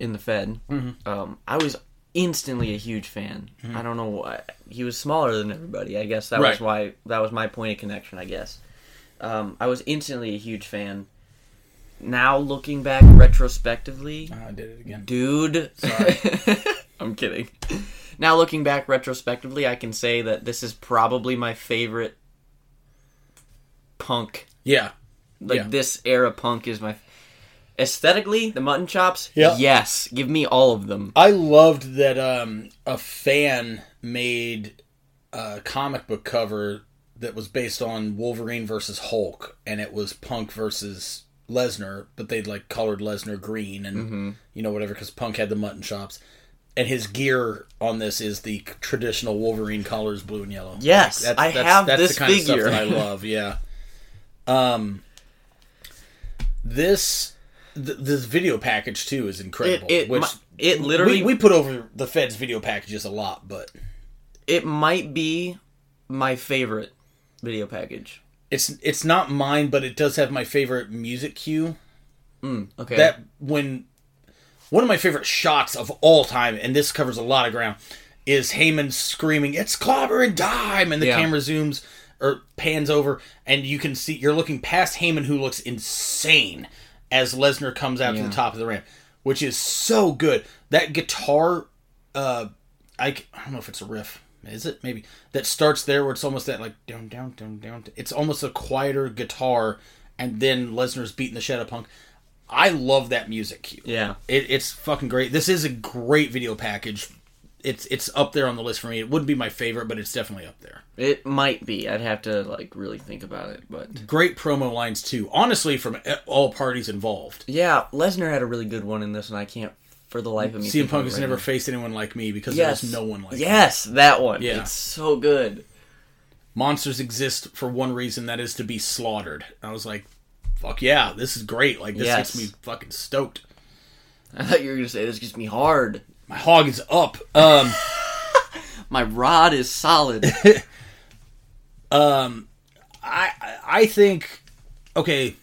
[SPEAKER 1] in the Fed.
[SPEAKER 2] Mm-hmm.
[SPEAKER 1] Um, I was instantly a huge fan. I don't know why he was smaller than everybody. I guess that
[SPEAKER 2] Right.
[SPEAKER 1] was why that was my point of connection. I guess. Um, I was instantly a huge fan. Now looking back retrospectively,
[SPEAKER 2] i did it again
[SPEAKER 1] dude. I'm kidding. Now looking back retrospectively, I can say that this is probably my favorite punk.
[SPEAKER 2] yeah
[SPEAKER 1] Like
[SPEAKER 2] Yeah.
[SPEAKER 1] this era punk is my aesthetically the mutton chops.
[SPEAKER 2] Yeah.
[SPEAKER 1] Yes, give me all of them.
[SPEAKER 2] I loved that um, a fan made a comic book cover that was based on Wolverine versus Hulk, and it was Punk versus Lesnar, but they'd like colored Lesnar green and you know whatever because Punk had the mutton chops, and his gear on this is the traditional Wolverine colors, blue and yellow.
[SPEAKER 1] Yes, I have this
[SPEAKER 2] the kind of
[SPEAKER 1] figure.
[SPEAKER 2] stuff that I love. Yeah. Um. This. Th- this video package too is incredible.
[SPEAKER 1] it
[SPEAKER 2] which
[SPEAKER 1] mi- it literally
[SPEAKER 2] we, we put over the Fed's video packages a lot, but
[SPEAKER 1] it might be my favorite video package.
[SPEAKER 2] it's it's not mine. But it does have my favorite music cue.
[SPEAKER 1] Mm, okay.
[SPEAKER 2] That when one of my favorite shots of all time, and this covers a lot of ground, is Heyman screaming, "It's clobbering dime!" and the
[SPEAKER 1] Yeah.
[SPEAKER 2] camera zooms or pans over, and you can see you're looking past Heyman, who looks insane as Lesnar comes out to the top of the ramp, which is so good. That guitar, uh, I, I don't know if it's a riff. Is it maybe that starts there where it's almost that like down down down down. It's almost a quieter guitar, and then Lesnar's beating the shit out Punk. I love that music cue.
[SPEAKER 1] yeah.
[SPEAKER 2] It, it's fucking great. This is a great video package. It's it's up there on the list for me. It wouldn't be my favorite, but it's definitely up there.
[SPEAKER 1] It might be. I'd have to like really think about it, but
[SPEAKER 2] Great promo lines too. Honestly, from all parties involved.
[SPEAKER 1] yeah, Lesnar had a really good one in this, and I can't for the life of me.
[SPEAKER 2] CM Punk has
[SPEAKER 1] right
[SPEAKER 2] never
[SPEAKER 1] now.
[SPEAKER 2] faced anyone like me because
[SPEAKER 1] Yes,
[SPEAKER 2] there's no one like me.
[SPEAKER 1] yes, that one.
[SPEAKER 2] Yeah.
[SPEAKER 1] it's so good.
[SPEAKER 2] Monsters exist for one reason, that is to be slaughtered. I was like, fuck yeah, this is great. Like this
[SPEAKER 1] Yes.
[SPEAKER 2] gets me fucking stoked.
[SPEAKER 1] I thought you were gonna say this gets me hard.
[SPEAKER 2] My hog is up. Um.
[SPEAKER 1] My rod is solid.
[SPEAKER 2] I I- I think okay.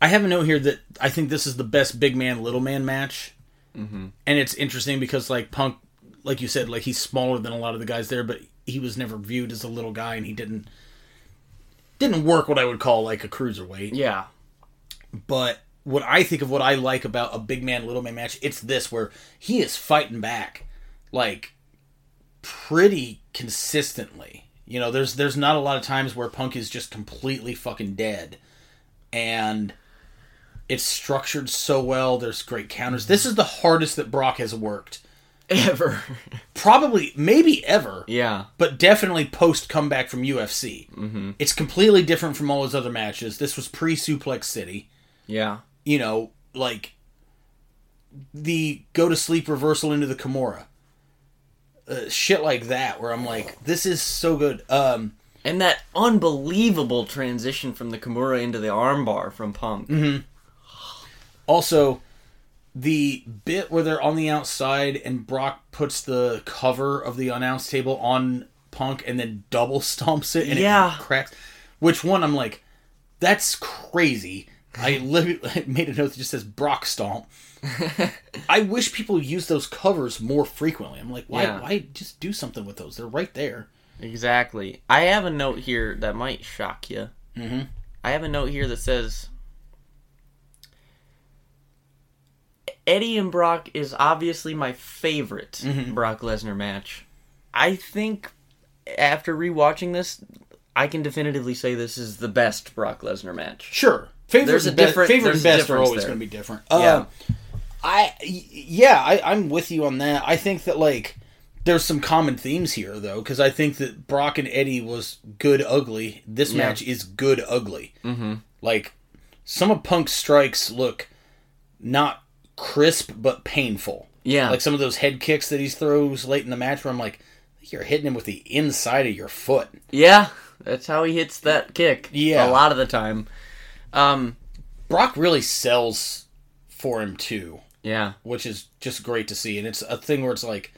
[SPEAKER 2] I have a note here that I think this is the best big man little man match, mm-hmm. and it's interesting because like Punk, like you said, like he's smaller than a lot of the guys there, but he was never viewed as a little guy, and he didn't didn't work what I would call like a cruiserweight.
[SPEAKER 1] yeah,
[SPEAKER 2] But what I think of what I like about a big man little man match, it's this where he is fighting back like pretty consistently. You know, there's there's not a lot of times where Punk is just completely fucking dead. And it's structured so well. There's great counters. This is the hardest that Brock has worked.
[SPEAKER 1] ever.
[SPEAKER 2] Probably maybe ever
[SPEAKER 1] yeah,
[SPEAKER 2] but definitely post comeback from UFC. Mm-hmm. It's completely different from all his other matches. This was pre Suplex City.
[SPEAKER 1] yeah,
[SPEAKER 2] You know, like the go to sleep reversal into the Kimura. uh, shit like that where I'm like, this is so good. Um,
[SPEAKER 1] And that unbelievable transition from the Kimura into the armbar from Punk.
[SPEAKER 2] also, the bit where they're on the outside and Brock puts the cover of the announce table on Punk and then double stomps it and
[SPEAKER 1] Yeah.
[SPEAKER 2] it cracks. Which one I'm like, that's crazy. I literally made a note that just says Brock stomp. I wish people use those covers more frequently. I'm like, why?
[SPEAKER 1] Yeah.
[SPEAKER 2] Why just do something with those? They're right there.
[SPEAKER 1] Exactly. I have a note here that might shock you. Mm-hmm. I have a note here that says Eddie and Brock is obviously my favorite
[SPEAKER 2] Mm-hmm.
[SPEAKER 1] Brock Lesnar match. I think after rewatching this, I can definitively say this is the best Brock Lesnar match.
[SPEAKER 2] Sure. Favorite
[SPEAKER 1] There's a
[SPEAKER 2] and best,
[SPEAKER 1] different-
[SPEAKER 2] favorite and best are always going to be different.
[SPEAKER 1] Yeah.
[SPEAKER 2] Uh, I y- yeah, I, I'm with you on that. I think that like there's some common themes here though, because I think that Brock and Eddie was good ugly. This
[SPEAKER 1] Yeah.
[SPEAKER 2] match is good ugly. Mm-hmm. Like some of Punk's strikes look not crisp but painful.
[SPEAKER 1] Yeah.
[SPEAKER 2] Like some of those head kicks that he throws late in the match, where I'm like, you're hitting him with the inside of your foot.
[SPEAKER 1] Yeah, that's how he hits that kick.
[SPEAKER 2] Yeah.
[SPEAKER 1] A lot of the time. Um,
[SPEAKER 2] Brock really sells for him too.
[SPEAKER 1] yeah.
[SPEAKER 2] which is just great to see. And it's a thing where it's like,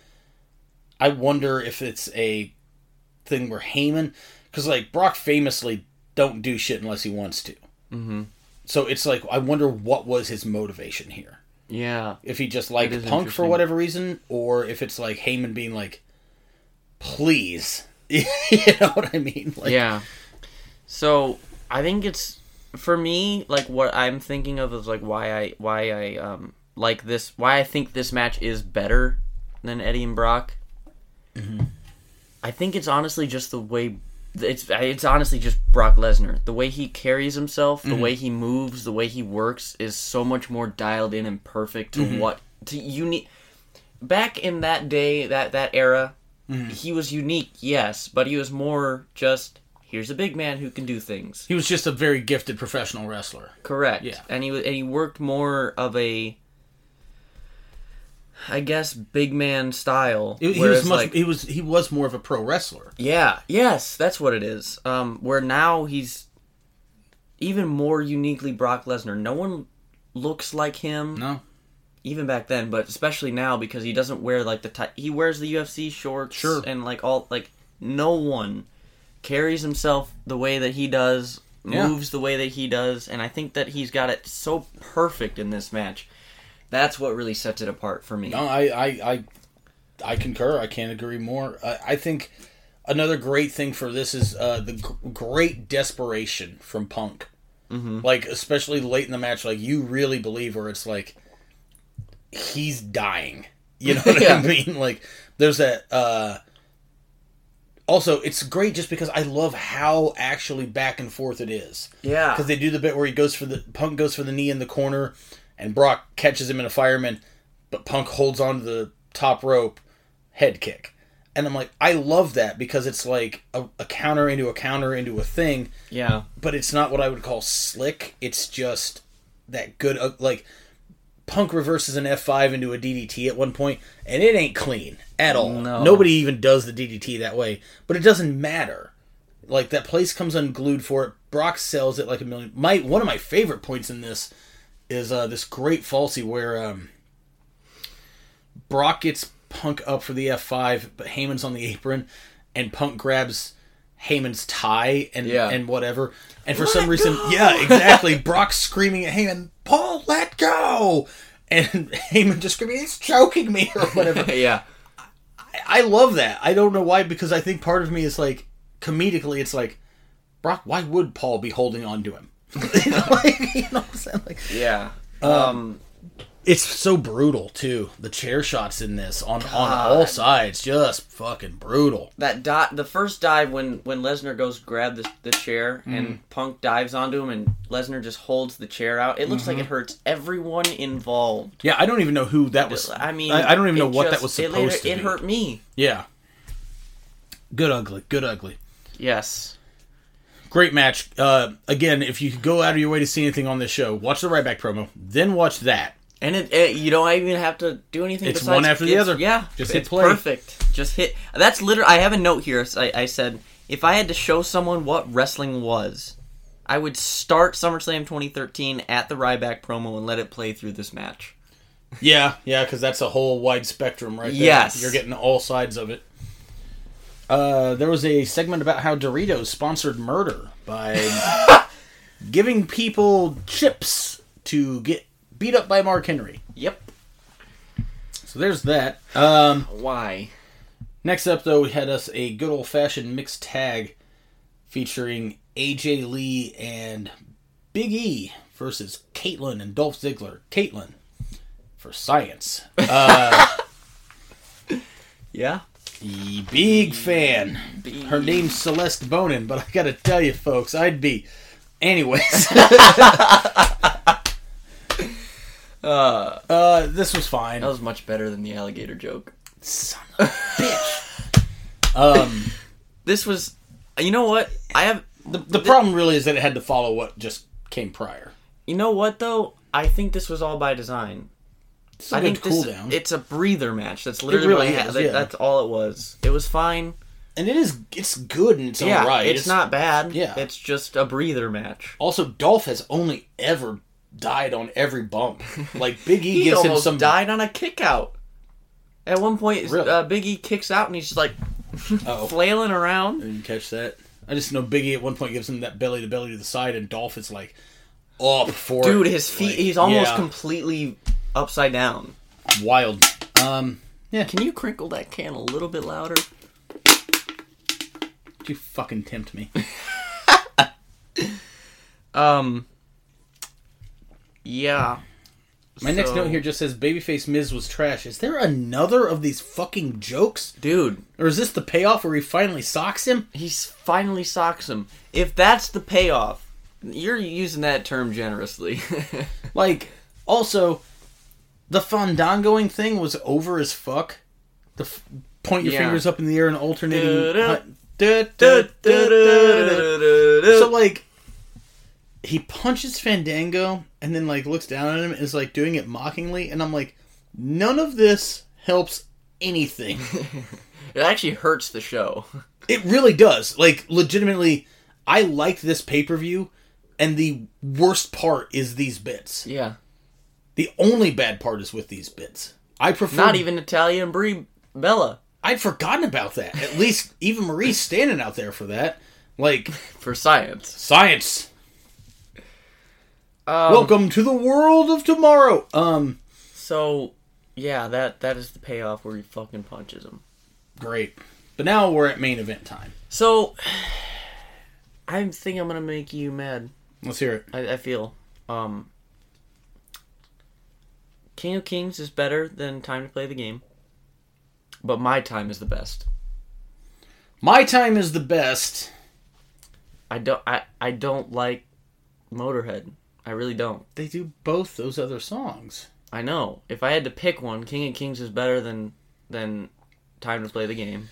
[SPEAKER 2] I wonder if it's a thing where Heyman, because like Brock famously don't do shit unless he wants to. Mm-hmm. So it's like I wonder what was his motivation here.
[SPEAKER 1] Yeah.
[SPEAKER 2] If he just liked Punk for whatever reason, or if it's like Heyman being like, "Please," you know what I mean? Like,
[SPEAKER 1] yeah. So I think it's for me like what I'm thinking of is like why I why I um like this why I think this match is better than Eddie and Brock. Mm-hmm. I think it's honestly just the way it's it's honestly just Brock Lesnar. The way he carries himself, the mm-hmm. way he moves, the way he works is so much more dialed in and perfect to mm-hmm. what to unique. Back in that day, that that era, he was unique, yes, but he was more just here's a big man who can do things.
[SPEAKER 2] he was just a very gifted professional wrestler.
[SPEAKER 1] Correct.
[SPEAKER 2] Yeah.
[SPEAKER 1] And he and he worked more of a I guess big man style.
[SPEAKER 2] He, he was much.
[SPEAKER 1] like,
[SPEAKER 2] he was he was more of a pro wrestler.
[SPEAKER 1] yeah, yes, that's what it is. Um, where now he's even more uniquely Brock Lesnar. No one looks like him,
[SPEAKER 2] No,
[SPEAKER 1] even back then, but especially now because he doesn't wear like the ti- he wears the UFC shorts
[SPEAKER 2] Sure.
[SPEAKER 1] and like all like no one carries himself the way that he does,
[SPEAKER 2] Yeah.
[SPEAKER 1] moves the way that he does, and I think that he's got it so perfect in this match. That's what really sets it apart for me.
[SPEAKER 2] No, I, I, I, I concur. I can't agree more. I, I think another great thing for this is uh, the g- great desperation from Punk. Mm-hmm. Like especially late in the match, like you really believe where it's like he's dying. You know what
[SPEAKER 1] Yeah.
[SPEAKER 2] I mean? Like there's that. Uh, also, it's great just because I love how actually back and forth it is
[SPEAKER 1] Yeah.
[SPEAKER 2] because they do the bit where he goes for the Punk goes for the knee in the corner, and Brock catches him in a fireman, but Punk holds on to the top rope, head kick, and I'm like, I love that because it's like a, a counter into a counter into a thing,
[SPEAKER 1] Yeah.
[SPEAKER 2] but it's not what I would call slick. It's just that good, uh, like Punk reverses an F5 into a DDT at one point, and it ain't clean at all.
[SPEAKER 1] No.
[SPEAKER 2] Nobody even does the DDT that way, but it doesn't matter. Like that place comes unglued for it. Brock sells it like a million. My one of my favorite points in this is uh, this great falsy where um, Brock gets Punk up for the F5, but Heyman's on the apron, and Punk grabs Heyman's tie and
[SPEAKER 1] Yeah.
[SPEAKER 2] and whatever. And for
[SPEAKER 1] Let
[SPEAKER 2] some reason,
[SPEAKER 1] go!
[SPEAKER 2] yeah, exactly. Brock screaming at Heyman, "Paul, let go!" And Heyman just screaming, "He's choking me" or whatever.
[SPEAKER 1] yeah.
[SPEAKER 2] I love that. I don't know why because I think part of me is like comedically, it's like Brock. Why would Paul be holding on to him? you, know, like, you know what I'm saying? Like,
[SPEAKER 1] Yeah. Um,
[SPEAKER 2] it's so brutal too. The chair shots in this on on all sides, just fucking brutal.
[SPEAKER 1] that dot the first dive when when Lesnar goes grab the, the chair
[SPEAKER 2] Mm.
[SPEAKER 1] and Punk dives onto him and Lesnar just holds the chair out. It looks
[SPEAKER 2] Mm-hmm.
[SPEAKER 1] like it hurts everyone involved.
[SPEAKER 2] Yeah, I don't even know who that was.
[SPEAKER 1] I mean,
[SPEAKER 2] I, I don't even know
[SPEAKER 1] it
[SPEAKER 2] what that
[SPEAKER 1] just-
[SPEAKER 2] was
[SPEAKER 1] it
[SPEAKER 2] supposed
[SPEAKER 1] later-
[SPEAKER 2] to
[SPEAKER 1] It
[SPEAKER 2] be.
[SPEAKER 1] hurt me.
[SPEAKER 2] Yeah, good ugly, good ugly.
[SPEAKER 1] Yes.
[SPEAKER 2] Great match. Uh, again, if you go out of your way to see anything on this show, watch the right back promo, then watch that.
[SPEAKER 1] And it, it you don't even have to do anything.
[SPEAKER 2] It's
[SPEAKER 1] besides-
[SPEAKER 2] one after the other.
[SPEAKER 1] Yeah,
[SPEAKER 2] Just hit play.
[SPEAKER 1] Perfect. Just hit. That's literally. I have a note here. I, I said if I had to show someone what wrestling was, I would start SummerSlam 2013 at the Ryback promo and let it play through this match.
[SPEAKER 2] Yeah, yeah, because that's a whole wide spectrum right there.
[SPEAKER 1] Yes.
[SPEAKER 2] You're getting all sides of it. Uh, there was a segment about how Doritos sponsored murder by giving people chips to get beat up by Mark Henry.
[SPEAKER 1] Yep.
[SPEAKER 2] So there's that. Um,
[SPEAKER 1] Why?
[SPEAKER 2] next up, though, we had us a good old fashioned mixed tag featuring AJ Lee and Big E versus Kaitlyn and Dolph Ziggler. Kaitlyn for science. Uh,
[SPEAKER 1] Yeah.
[SPEAKER 2] Big fan. Her name's Celeste Bonin, but I gotta tell you, folks, I'd be. Anyways,
[SPEAKER 1] Uh,
[SPEAKER 2] uh, this was fine.
[SPEAKER 1] that was much better than the alligator joke.
[SPEAKER 2] Son of a bitch. Um,
[SPEAKER 1] This was. You know what? I have.
[SPEAKER 2] the, the problem really is that it had to follow what just came prior.
[SPEAKER 1] You know what though? I think this was all by design.
[SPEAKER 2] It's a
[SPEAKER 1] I
[SPEAKER 2] good
[SPEAKER 1] think this,
[SPEAKER 2] cooldown.
[SPEAKER 1] it's a breather match. That's literally
[SPEAKER 2] really
[SPEAKER 1] what I
[SPEAKER 2] is,
[SPEAKER 1] That-
[SPEAKER 2] yeah.
[SPEAKER 1] That's all it was. It was fine.
[SPEAKER 2] and it is, it's good and it's
[SPEAKER 1] yeah,
[SPEAKER 2] alright.
[SPEAKER 1] it's, not bad.
[SPEAKER 2] yeah.
[SPEAKER 1] it's just a breather match.
[SPEAKER 2] Also, Dolph has only ever died on every bump. Like, Big E
[SPEAKER 1] He
[SPEAKER 2] gives him some.
[SPEAKER 1] died on a kick out. At one point,
[SPEAKER 2] Really?
[SPEAKER 1] uh, Big E kicks out and he's just like flailing around.
[SPEAKER 2] I didn't catch that. I just know Biggie at one point gives him that belly to belly to the side, and Dolph is like up for it.
[SPEAKER 1] Dude, his feet,
[SPEAKER 2] Like,
[SPEAKER 1] he's almost
[SPEAKER 2] yeah,
[SPEAKER 1] completely upside down.
[SPEAKER 2] wild. Um, yeah,
[SPEAKER 1] Can you crinkle that can a little bit louder?
[SPEAKER 2] you fucking tempt me.
[SPEAKER 1] Um, yeah.
[SPEAKER 2] My next note here just says Babyface Miz was trash. Is there another of these fucking jokes,
[SPEAKER 1] Dude,
[SPEAKER 2] or is this the payoff where he finally socks him?
[SPEAKER 1] He's finally socks him. If that's the payoff, you're using that term generously.
[SPEAKER 2] Like, also, the fandangoing thing was over as fuck. The f- point your
[SPEAKER 1] Yeah.
[SPEAKER 2] fingers up in the air and alternating. So like he punches Fandango and then like looks down at him and is like doing it mockingly and I'm like none of this helps anything.
[SPEAKER 1] it actually hurts the show.
[SPEAKER 2] it really does. Like legitimately I liked this pay-per-view and the worst part is these bits.
[SPEAKER 1] Yeah.
[SPEAKER 2] The only bad part is with these bits. I prefer
[SPEAKER 1] Not even Natalya and Brie Bella
[SPEAKER 2] I'd forgotten about that. At least even Marie's standing out there for that. Like
[SPEAKER 1] for science.
[SPEAKER 2] science.
[SPEAKER 1] Um,
[SPEAKER 2] Welcome to the world of tomorrow. Um
[SPEAKER 1] So, yeah, that that is the payoff where he fucking punches him.
[SPEAKER 2] Great. But now we're at main event time.
[SPEAKER 1] So, I think I'm gonna make you mad.
[SPEAKER 2] Let's hear it.
[SPEAKER 1] I, I feel. Um, King of Kings is better than Time to Play the Game, but my time is the best.
[SPEAKER 2] My time is the best.
[SPEAKER 1] I don't. I, I don't like Motorhead. I really don't.
[SPEAKER 2] They do both those other songs.
[SPEAKER 1] I know. If I had to pick one, King of Kings is better than than Time to Play the Game,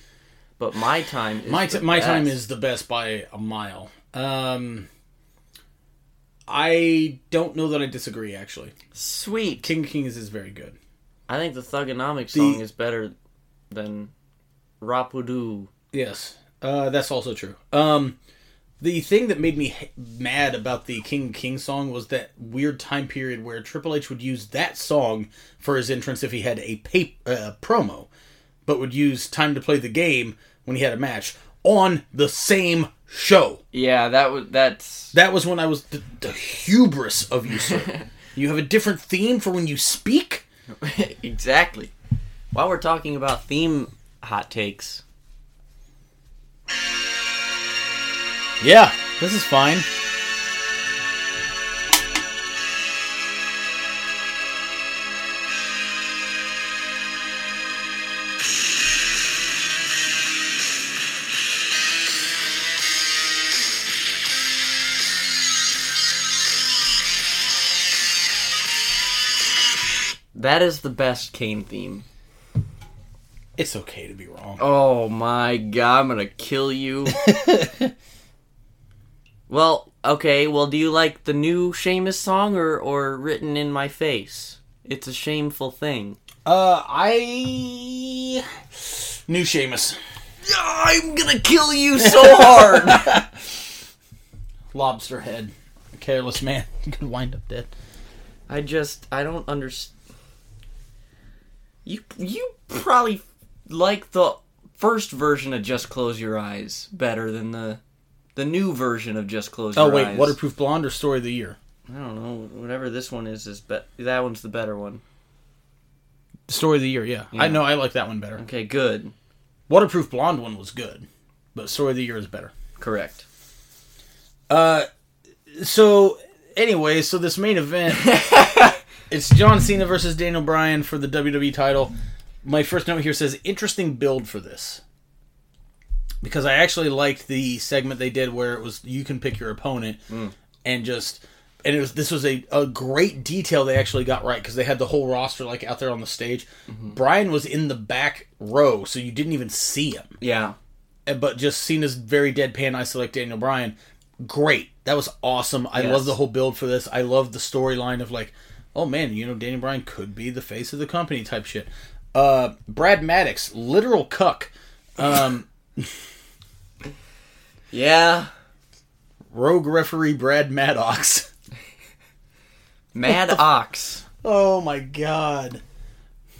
[SPEAKER 1] but my time is
[SPEAKER 2] My
[SPEAKER 1] the
[SPEAKER 2] t- my time
[SPEAKER 1] best.
[SPEAKER 2] is the best by a mile. Um I don't know that I disagree actually.
[SPEAKER 1] sweet.
[SPEAKER 2] King of Kings is very good.
[SPEAKER 1] I think the Thuganomics song is better than Rapudu.
[SPEAKER 2] Yes. Uh that's also true. Um the thing that made me mad about the King of Kings song was that weird time period where Triple H would use that song for his entrance if he had a pay- uh, promo, but would use Time to Play the Game when he had a match on the same show.
[SPEAKER 1] Yeah, that was that's
[SPEAKER 2] That was when I was the, the hubris of you, sir. you have a different theme for when you speak.
[SPEAKER 1] exactly. While we're talking about theme hot takes,
[SPEAKER 2] Yeah, this is fine.
[SPEAKER 1] that is the best Kane theme.
[SPEAKER 2] It's okay to be wrong.
[SPEAKER 1] Oh my god, I'm gonna kill you. well, okay, well, do you like the new Sheamus song or, or Written in My Face? It's a shameful thing.
[SPEAKER 2] Uh, I new Sheamus.
[SPEAKER 1] I'm gonna kill you so hard.
[SPEAKER 2] Lobster head. a Careless man. You could wind up dead.
[SPEAKER 1] I just I don't understand. You you probably like the first version of Just Close Your Eyes better than the the new version of Just Close Your
[SPEAKER 2] Oh wait,
[SPEAKER 1] Eyes.
[SPEAKER 2] Waterproof Blonde or Story of the Year?
[SPEAKER 1] I don't know. Whatever this one is is be- that one's the better one.
[SPEAKER 2] Story of the Year, yeah. I know I like that one better.
[SPEAKER 1] Okay, good.
[SPEAKER 2] Waterproof Blonde one was good, but Story of the Year is better.
[SPEAKER 1] Correct.
[SPEAKER 2] Uh, so anyway, so this main event, it's John Cena versus Daniel Bryan for the WWE title. My first note here says interesting build for this because I actually liked the segment they did where it was you can pick your opponent and just and it was this was a, a great detail they actually got right because they had the whole roster like out there on the stage. Bryan was in the back row, so you didn't even see him
[SPEAKER 1] Yeah.
[SPEAKER 2] and- but just seen Cena's very deadpan. I select Daniel Bryan. Great, that was awesome. I
[SPEAKER 1] Yes.
[SPEAKER 2] love the whole build for this. I love the storyline of like, oh man, you know, Daniel Bryan could be the face of the company type shit. Uh, Brad Maddox, literal cuck. Um,
[SPEAKER 1] Yeah.
[SPEAKER 2] rogue referee Brad Maddox.
[SPEAKER 1] Mad Ox.
[SPEAKER 2] Oh my god.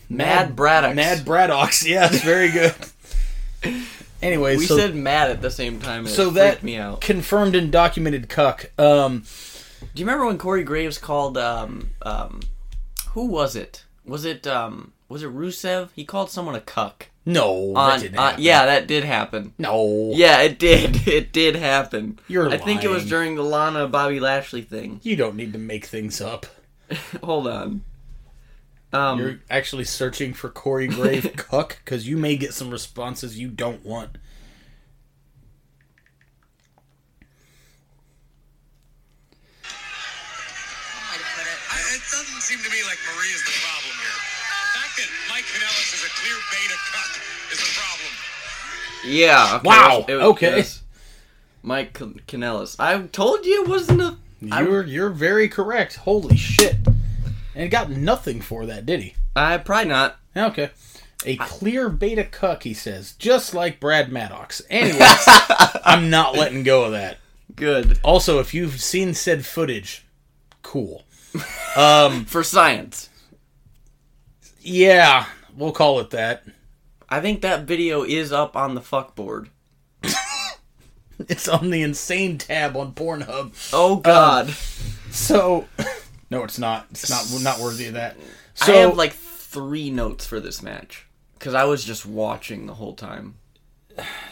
[SPEAKER 1] Mad Braddox.
[SPEAKER 2] Mad Braddox. Yes, very good. anyway,
[SPEAKER 1] We
[SPEAKER 2] so
[SPEAKER 1] said mad at the same time.
[SPEAKER 2] So that
[SPEAKER 1] me out.
[SPEAKER 2] confirmed and documented cuck. Um,
[SPEAKER 1] Do you remember when Corey Graves called um um who was it? Was it um was it Rusev? He called someone a cuck.
[SPEAKER 2] No, that
[SPEAKER 1] On,
[SPEAKER 2] didn't
[SPEAKER 1] on- yeah, that did happen.
[SPEAKER 2] no,
[SPEAKER 1] Yeah, it did. It did happen.
[SPEAKER 2] You're
[SPEAKER 1] I think it was during the Lana Bobby Lashley thing.
[SPEAKER 2] You don't need to make things up.
[SPEAKER 1] Hold on. Um
[SPEAKER 2] You're actually searching for Corey Grave cuck because you may get some responses you don't want.
[SPEAKER 3] Beta cuck is the problem.
[SPEAKER 1] yeah. okay,
[SPEAKER 2] Wow,
[SPEAKER 1] it was-
[SPEAKER 2] okay.
[SPEAKER 1] it was Mike Can- Kanellis. I told you it wasn't a.
[SPEAKER 2] You're you're very correct. Holy shit! And got nothing for that, did he?
[SPEAKER 1] I probably not.
[SPEAKER 2] Okay. A clear beta cuck, he says, just like Brad Maddox. Anyways, I'm not letting go of that.
[SPEAKER 1] Good.
[SPEAKER 2] Also, if you've seen said footage, cool. Um,
[SPEAKER 1] For science.
[SPEAKER 2] yeah, we'll call it that.
[SPEAKER 1] I think that video is up on the fuck board.
[SPEAKER 2] It's on the insane tab on Pornhub.
[SPEAKER 1] Oh god.
[SPEAKER 2] So, no, it's not. It's not not worthy of that. So,
[SPEAKER 1] I have like three notes for this match because I was just watching the whole time.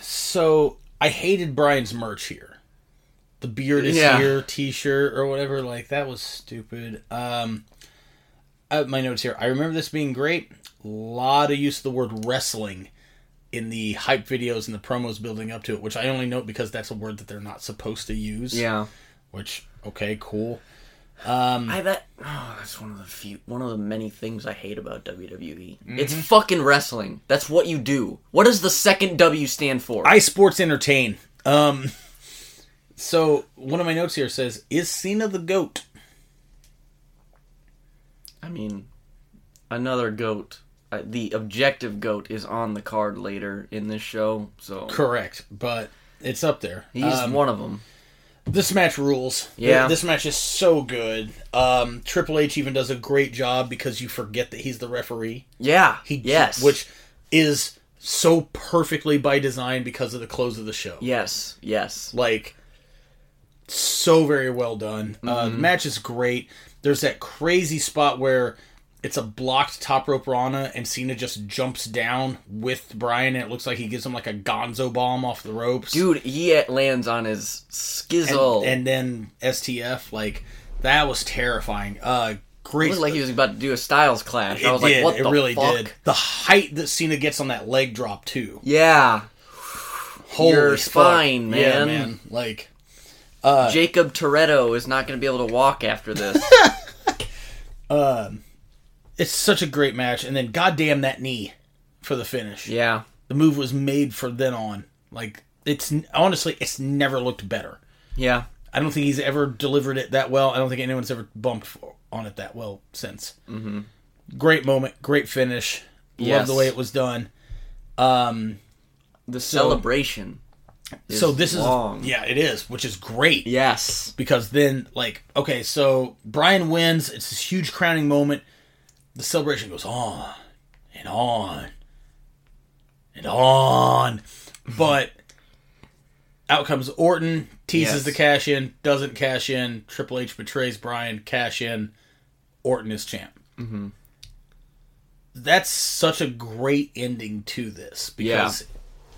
[SPEAKER 2] so I hated Bryan's merch here. The beard is
[SPEAKER 1] Yeah.
[SPEAKER 2] here T-shirt or whatever. Like that was stupid. Um, I my notes here. I remember this being great. A lot of use of the word wrestling in the hype videos and the promos building up to it, which I only note because that's a word that they're not supposed to use.
[SPEAKER 1] Yeah.
[SPEAKER 2] Which okay, cool.
[SPEAKER 1] I that oh, that's one of the few one of the many things I hate about WWE. It's fucking wrestling. That's what you do. What does the second W stand for?
[SPEAKER 2] I sports entertain. Um, so one of my notes here says, "Is Cena the goat?"
[SPEAKER 1] I mean, another goat. Uh, the objective goat is on the card later in this show, so
[SPEAKER 2] Correct, but it's up there.
[SPEAKER 1] he's
[SPEAKER 2] Um,
[SPEAKER 1] one of them.
[SPEAKER 2] This match rules.
[SPEAKER 1] Yeah.
[SPEAKER 2] This match is so good. Um, Triple H even does a great job because you forget that he's the referee.
[SPEAKER 1] Yeah.
[SPEAKER 2] He
[SPEAKER 1] yes.
[SPEAKER 2] Which is so perfectly by design because of the close of the show.
[SPEAKER 1] Yes. Yes.
[SPEAKER 2] Like, so very well done. Uh,
[SPEAKER 1] Mm-hmm.
[SPEAKER 2] the match is great. There's that crazy spot where it's a blocked top rope Rana and Cena just jumps down with Bryan and it looks like he gives him like a gonzo bomb off the ropes.
[SPEAKER 1] Dude, he lands on his skizzle.
[SPEAKER 2] and, and then STF like that was terrifying. Uh, great.
[SPEAKER 1] it looked like he was about to do a Styles clash.
[SPEAKER 2] it
[SPEAKER 1] I was
[SPEAKER 2] did.
[SPEAKER 1] like, what
[SPEAKER 2] it really
[SPEAKER 1] fuck?
[SPEAKER 2] did. The height that Cena gets on that leg drop too.
[SPEAKER 1] Yeah.
[SPEAKER 2] Holy
[SPEAKER 1] Your
[SPEAKER 2] fuck.
[SPEAKER 1] spine,
[SPEAKER 2] Yeah,
[SPEAKER 1] man.
[SPEAKER 2] man. Like
[SPEAKER 1] Jakob Toretto is not going to be able to walk after this.
[SPEAKER 2] it's such a great match. And then goddamn that knee for the finish.
[SPEAKER 1] yeah.
[SPEAKER 2] The move was made for then on. Like it's honestly, it's never looked better.
[SPEAKER 1] Yeah.
[SPEAKER 2] I don't think he's ever delivered it that well. I don't think anyone's ever bumped for, on it that well since. Mm-hmm. Great moment, great finish. Love the way it was done. Um,
[SPEAKER 1] The celebration.
[SPEAKER 2] so this
[SPEAKER 1] long.
[SPEAKER 2] is yeah, it is, which is great.
[SPEAKER 1] Yes.
[SPEAKER 2] because then like okay so bryan wins it's this huge crowning moment the celebration goes on and on and on but out comes orton teases
[SPEAKER 1] Yes.
[SPEAKER 2] the cash in doesn't cash in triple h betrays bryan cash in orton is champ mm-hmm. that's such a great ending to this because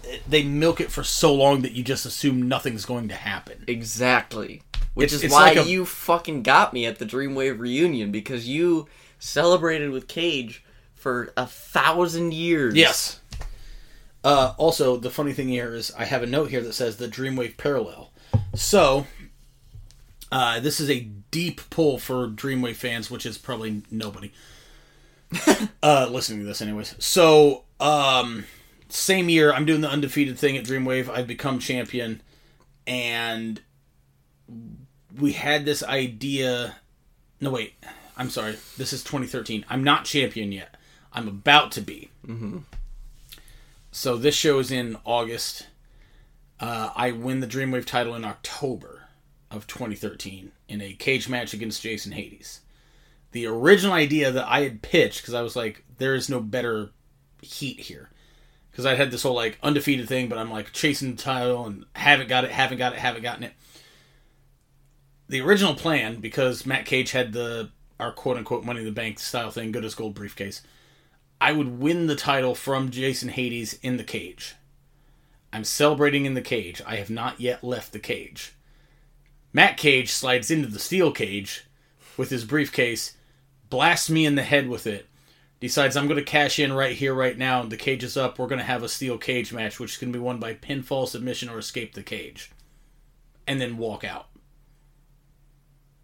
[SPEAKER 2] it- they milk it for so long that you just assume nothing's going to happen
[SPEAKER 1] Exactly. Which
[SPEAKER 2] It's-
[SPEAKER 1] is
[SPEAKER 2] it's
[SPEAKER 1] why
[SPEAKER 2] like a-
[SPEAKER 1] you fucking got me at the Dreamwave reunion because you celebrated with Cage for a thousand years.
[SPEAKER 2] Yes. Uh, also, the funny thing here is I have a note here that says the Dreamwave parallel. So, uh, this is a deep pull for Dreamwave fans, which is probably nobody uh, listening to this, anyways. So, um, same year, I'm doing the undefeated thing at Dreamwave. I've become champion, and we had this idea. No, wait. I'm sorry. This is 2013. I'm not champion yet. I'm about to be. So this show is in August. Uh, I win the Dreamwave title in October of 2013 in a cage match against Jason Hades. The original idea that I had pitched, because I was like, there is no better heat here. Because I'd had this whole like undefeated thing, but I'm like chasing the title and haven't got it, haven't got it, haven't gotten it. The original plan, because Matt Cage had the our quote unquote money in the bank style thing, good as gold briefcase. I would win the title from Jason Hades in the cage. I'm celebrating in the cage. I have not yet left the cage. Matt Cage slides into the steel cage with his briefcase, blasts me in the head with it, decides I'm going to cash in right here, right now. The cage is up. We're going to have a steel cage match, which is going to be won by pinfall, submission, or escape the cage. And then walk out.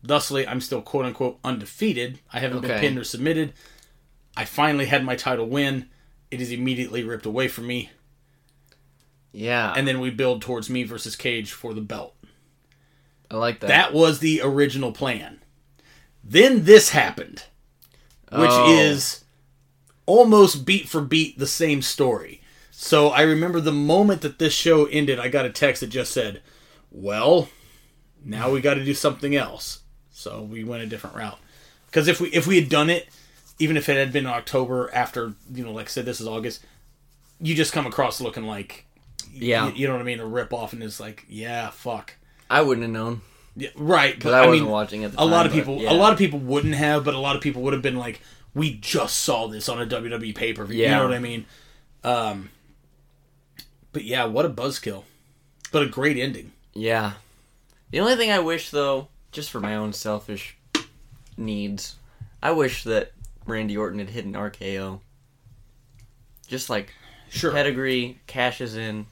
[SPEAKER 2] Thusly, I'm still quote unquote undefeated. I haven't been pinned or submitted. I finally had my title win. It is immediately ripped away from me.
[SPEAKER 1] Yeah.
[SPEAKER 2] And then we build towards me versus Cage for the belt.
[SPEAKER 1] I like that.
[SPEAKER 2] That was the original plan. Then this happened, which
[SPEAKER 1] Oh.
[SPEAKER 2] is almost beat for beat the same story. So I remember the moment that this show ended, I got a text that just said, "Well, now we got to do something else." So we went a different route. Because if we if we had done it, even if it had been October after, you know, like I said, this is August, you just come across looking like,
[SPEAKER 1] Yeah.
[SPEAKER 2] you, you know what I mean, a rip off, and it's like, yeah, fuck.
[SPEAKER 1] I wouldn't have known.
[SPEAKER 2] Yeah, right, but
[SPEAKER 1] Because I,
[SPEAKER 2] I,
[SPEAKER 1] wasn't
[SPEAKER 2] mean,
[SPEAKER 1] watching at the
[SPEAKER 2] a
[SPEAKER 1] time.
[SPEAKER 2] lot of people,
[SPEAKER 1] yeah.
[SPEAKER 2] a lot of people wouldn't have, but a lot of people would have been like, "We just saw this on a WWE pay per view." You know what I mean? Um, but yeah, what a buzzkill, but a great ending.
[SPEAKER 1] Yeah. The only thing I wish, though, just for my own selfish needs, I wish that Randy Orton had hit an RKO. Just like
[SPEAKER 2] Sure,
[SPEAKER 1] pedigree, cashes in,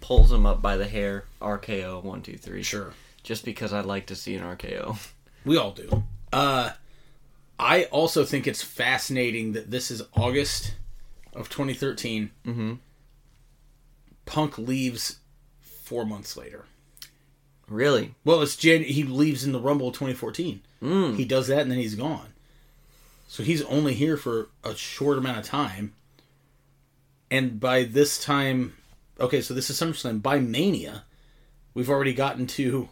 [SPEAKER 1] pulls him up by the hair, RKO, one, two, three.
[SPEAKER 2] sure,
[SPEAKER 1] Just because I'd like to see an RKO.
[SPEAKER 2] we all do. Uh, I also think it's fascinating that this is August of 2013.
[SPEAKER 1] Mm-hmm.
[SPEAKER 2] Punk leaves four months later.
[SPEAKER 1] Really?
[SPEAKER 2] Well, it's Jan. He leaves in the Rumble of 2014.
[SPEAKER 1] Mm.
[SPEAKER 2] He does that and then he's gone. So he's only here for a short amount of time. And by this time, okay, so this is SummerSlam. By Mania, we've already gotten to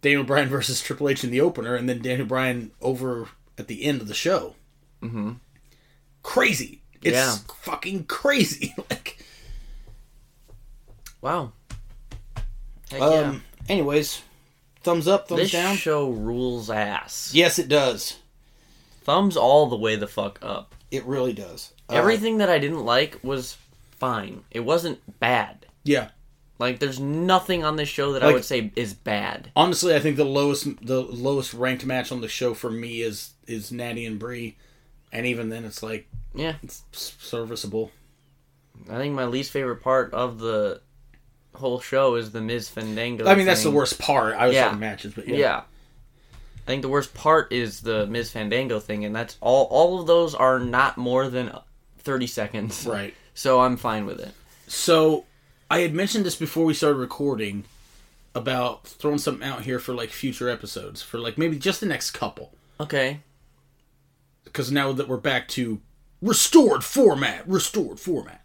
[SPEAKER 2] Daniel Bryan versus Triple H in the opener, and then Daniel Bryan over at the end of the show.
[SPEAKER 1] Mm-hmm.
[SPEAKER 2] Crazy! It's
[SPEAKER 1] Yeah.
[SPEAKER 2] fucking crazy. like,
[SPEAKER 1] Wow. Heck
[SPEAKER 2] um.
[SPEAKER 1] yeah.
[SPEAKER 2] Anyways, thumbs up, thumbs
[SPEAKER 1] This
[SPEAKER 2] down.
[SPEAKER 1] show rules ass.
[SPEAKER 2] yes, it does.
[SPEAKER 1] Thumbs all the way the fuck up.
[SPEAKER 2] It really does. Uh,
[SPEAKER 1] Everything that I didn't like was fine. It wasn't bad.
[SPEAKER 2] yeah.
[SPEAKER 1] Like, there's nothing on this show that I would say is bad.
[SPEAKER 2] Honestly, I think the lowest the lowest ranked match on the show for me is is Natty and Brie, and even then it's like
[SPEAKER 1] Yeah.
[SPEAKER 2] it's serviceable.
[SPEAKER 1] I think my least favorite part of the whole show is the Miz Fandango.
[SPEAKER 2] I mean, that's the worst part. I was
[SPEAKER 1] Yeah.
[SPEAKER 2] talking matches, but yeah.
[SPEAKER 1] Yeah. I think the worst part is the Miz Fandango thing, and that's all. All of those are not more than thirty seconds.
[SPEAKER 2] right.
[SPEAKER 1] So I'm fine with it.
[SPEAKER 2] So I had mentioned this before we started recording about throwing something out here for like future episodes for like maybe just the next couple.
[SPEAKER 1] Okay.
[SPEAKER 2] because now that we're back to restored format, restored format,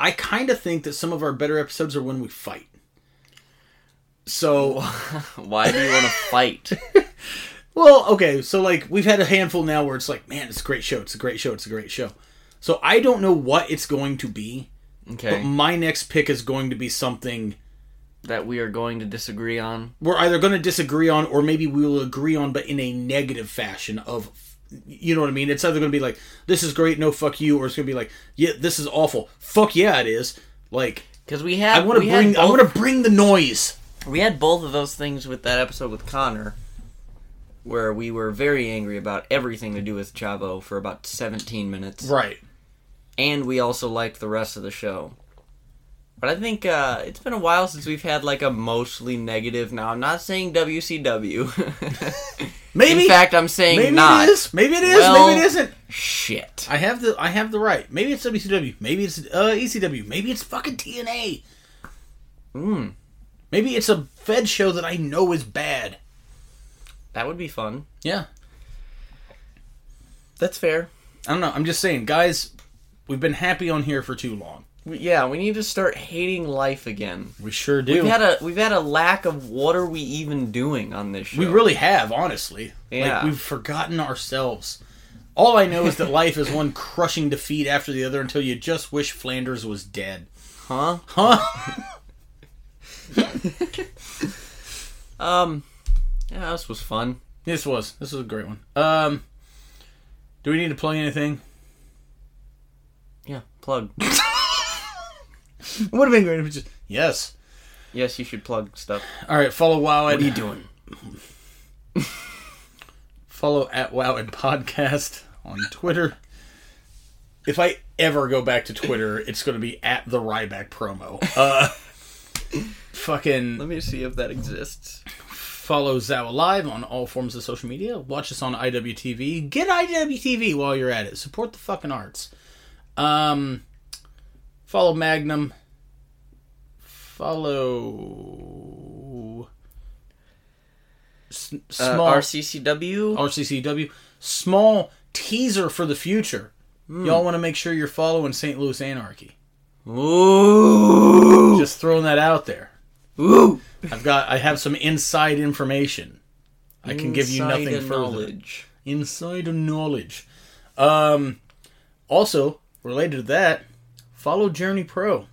[SPEAKER 2] I kind of think that some of our better episodes are when we fight. So,
[SPEAKER 1] Why do you want to fight?
[SPEAKER 2] well, okay, so like we've had a handful now where it's like, man, it's a great show, it's a great show, it's a great show. So I don't know what it's going to be,
[SPEAKER 1] Okay.
[SPEAKER 2] but my next pick is going to be something
[SPEAKER 1] that we are going to disagree on.
[SPEAKER 2] we're either going to disagree on or maybe we will agree on but in a negative fashion of you know what i mean? It's either going to be like this is great no fuck you or it's going to be like yeah this is awful. Fuck yeah it is. Like
[SPEAKER 1] Because we had
[SPEAKER 2] i want to bring
[SPEAKER 1] had
[SPEAKER 2] i want to bring the noise.
[SPEAKER 1] We had both of those things with that episode with Connor, where we were very angry about everything to do with Chavo for about 17 minutes.
[SPEAKER 2] right.
[SPEAKER 1] And we also liked the rest of the show. But I think uh, it's been a while since we've had like a mostly negative. Now, I'm not saying WCW.
[SPEAKER 2] maybe.
[SPEAKER 1] In fact, I'm saying
[SPEAKER 2] maybe
[SPEAKER 1] not.
[SPEAKER 2] it is. Maybe it is.
[SPEAKER 1] Well-
[SPEAKER 2] maybe it isn't.
[SPEAKER 1] Shit.
[SPEAKER 2] i have the i have the right. Maybe it's wcw maybe it's uh ecw maybe it's fucking tna
[SPEAKER 1] Mm,
[SPEAKER 2] maybe it's a fed show that i know is bad.
[SPEAKER 1] That would be fun.
[SPEAKER 2] yeah.
[SPEAKER 1] That's fair.
[SPEAKER 2] i don't know. I'm just saying guys we've been happy on here for too long
[SPEAKER 1] We- Yeah, we need to start hating life again.
[SPEAKER 2] we sure do
[SPEAKER 1] We've had a we've had a lack of what are we even doing on this show.
[SPEAKER 2] We really have, honestly.
[SPEAKER 1] Yeah.
[SPEAKER 2] Like we've forgotten ourselves. All I know is that life is one crushing defeat after the other until you just wish Flanders was dead.
[SPEAKER 1] huh?
[SPEAKER 2] Huh?
[SPEAKER 1] Um, yeah, this was fun.
[SPEAKER 2] this was. This was a great one. Um Do we need to plug anything?
[SPEAKER 1] Yeah, plug.
[SPEAKER 2] It would have been great if it just Yes.
[SPEAKER 1] yes, you should plug stuff.
[SPEAKER 2] Alright, follow Wow
[SPEAKER 1] What are you doing?
[SPEAKER 2] Follow at Wow and Podcast on Twitter. If I ever go back to Twitter, it's gonna be at the Ryback promo. Uh fucking
[SPEAKER 1] Let me see if that exists.
[SPEAKER 2] Follow Zao Live on all forms of social media. Watch us on IWTV. Get IWTV while you're at it. Support the fucking arts. Um, follow Magnum. Follow S-
[SPEAKER 1] Uh,
[SPEAKER 2] small
[SPEAKER 1] RCCW.
[SPEAKER 2] RCCW. Small teaser for the future. Y'all want to make sure you're following St. Louis Anarchy.
[SPEAKER 1] Ooh,
[SPEAKER 2] Just throwing that out there.
[SPEAKER 1] ooh.
[SPEAKER 2] I've got. I have some inside information. I can give you
[SPEAKER 1] Inside
[SPEAKER 2] nothing
[SPEAKER 1] of
[SPEAKER 2] further.
[SPEAKER 1] knowledge.
[SPEAKER 2] Insider knowledge. Um, also related to that, follow Journey Pro.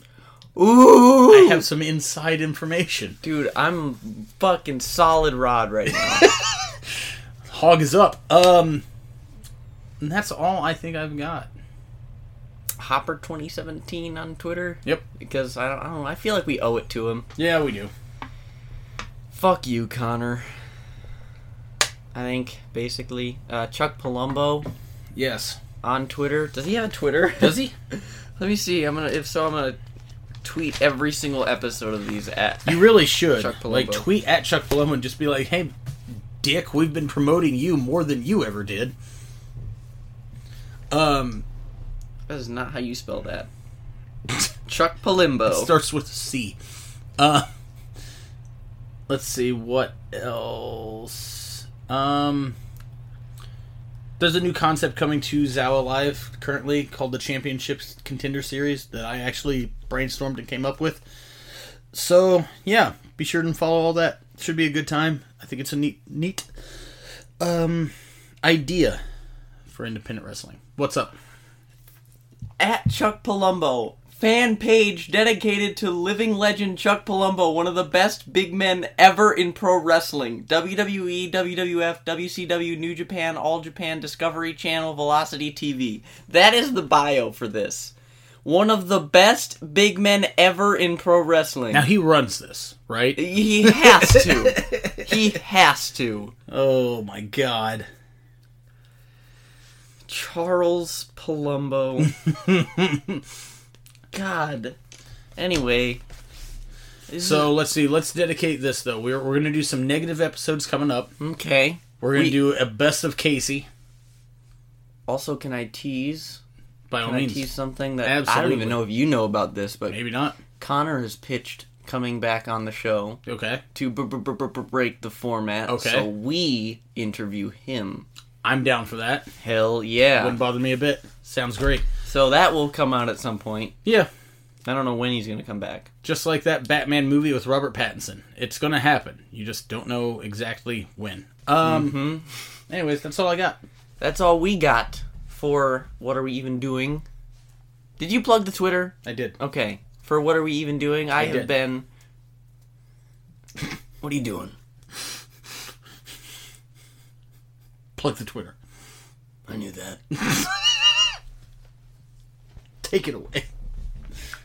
[SPEAKER 1] Ooh,
[SPEAKER 2] I have some inside information.
[SPEAKER 1] dude, I'm fucking solid rod right now.
[SPEAKER 2] Hog is up. Um, and that's all I think I've got.
[SPEAKER 1] Hopper 2017 on Twitter.
[SPEAKER 2] Yep.
[SPEAKER 1] Because I don't, I don't know. I feel like we owe it to him.
[SPEAKER 2] Yeah, we do.
[SPEAKER 1] Fuck you, Connor. I think basically uh, Chuck Palumbo
[SPEAKER 2] Yes.
[SPEAKER 1] on Twitter. Does he have a Twitter?
[SPEAKER 2] Does he?
[SPEAKER 1] Let me see. I'm gonna. If so, I'm gonna tweet every single episode of these at.
[SPEAKER 2] You really should.
[SPEAKER 1] Chuck Palumbo.
[SPEAKER 2] like tweet at Chuck Palumbo and just be like, "Hey, Dick, we've been promoting you more than you ever did." Um,
[SPEAKER 1] That is not how you spell that. Chuck Palimbo.
[SPEAKER 2] starts with a C. Uh, let's see what else. Um, there's a new concept coming to Zawa Live currently called the Championships Contender Series that I actually brainstormed and came up with. So yeah, be sure to follow all that. Should be a good time. I think it's a neat, neat, um, idea for independent wrestling. What's up?
[SPEAKER 1] at Chuck Palumbo. Fan page dedicated to living legend Chuck Palumbo, one of the best big men ever in pro wrestling. WWE, WWF, WCW, New Japan, All Japan, Discovery Channel, Velocity TV. That is the bio for this. One of the best big men ever in pro wrestling.
[SPEAKER 2] Now he runs this, right?
[SPEAKER 1] he has to. he has to.
[SPEAKER 2] Oh my god.
[SPEAKER 1] Charles Palumbo. God. Anyway.
[SPEAKER 2] So let's see. Let's dedicate this though. We're we're gonna do some negative episodes coming up.
[SPEAKER 1] okay.
[SPEAKER 2] We're gonna
[SPEAKER 1] We-
[SPEAKER 2] do a best of Casey
[SPEAKER 1] Also, can I tease?
[SPEAKER 2] By all
[SPEAKER 1] Can I
[SPEAKER 2] means.
[SPEAKER 1] tease something that I don't even know if you know about this, but
[SPEAKER 2] Maybe not.
[SPEAKER 1] Connor has pitched coming back on the show
[SPEAKER 2] Okay.
[SPEAKER 1] to b- b- b- break the format.
[SPEAKER 2] Okay.
[SPEAKER 1] So we interview him.
[SPEAKER 2] I'm down for that.
[SPEAKER 1] Hell yeah.
[SPEAKER 2] Wouldn't bother me a bit. Sounds great.
[SPEAKER 1] So that will come out at some point.
[SPEAKER 2] Yeah,
[SPEAKER 1] I don't know when he's going to come back.
[SPEAKER 2] just like that Batman movie with Robert Pattinson. It's gonna happen. You just don't know exactly when. Um. Anyways, that's all I got.
[SPEAKER 1] That's all we got for what are we even doing? Did you plug the Twitter?
[SPEAKER 2] I did.
[SPEAKER 1] Okay. For what are we even doing? I, have
[SPEAKER 2] did.
[SPEAKER 1] been. What are you doing?
[SPEAKER 2] Plug the Twitter.
[SPEAKER 1] I knew that.
[SPEAKER 2] Take it away.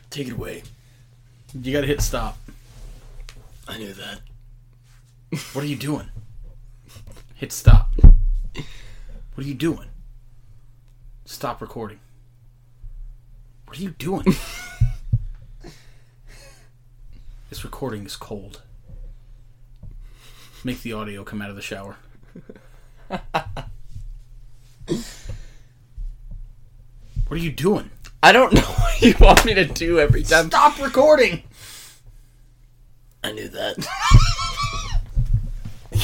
[SPEAKER 1] Take it away.
[SPEAKER 2] You gotta hit stop.
[SPEAKER 1] I knew that.
[SPEAKER 2] What are you doing? Hit stop. What are you doing? Stop recording. What are you doing? this recording is cold. Make the audio come out of the shower. what are you doing?
[SPEAKER 1] I don't know what you want me to do every time.
[SPEAKER 2] Stop recording!
[SPEAKER 1] I knew that.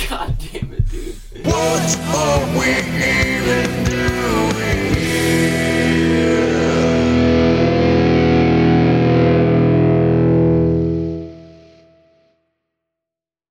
[SPEAKER 1] God damn it, dude.
[SPEAKER 3] What are we even doing here?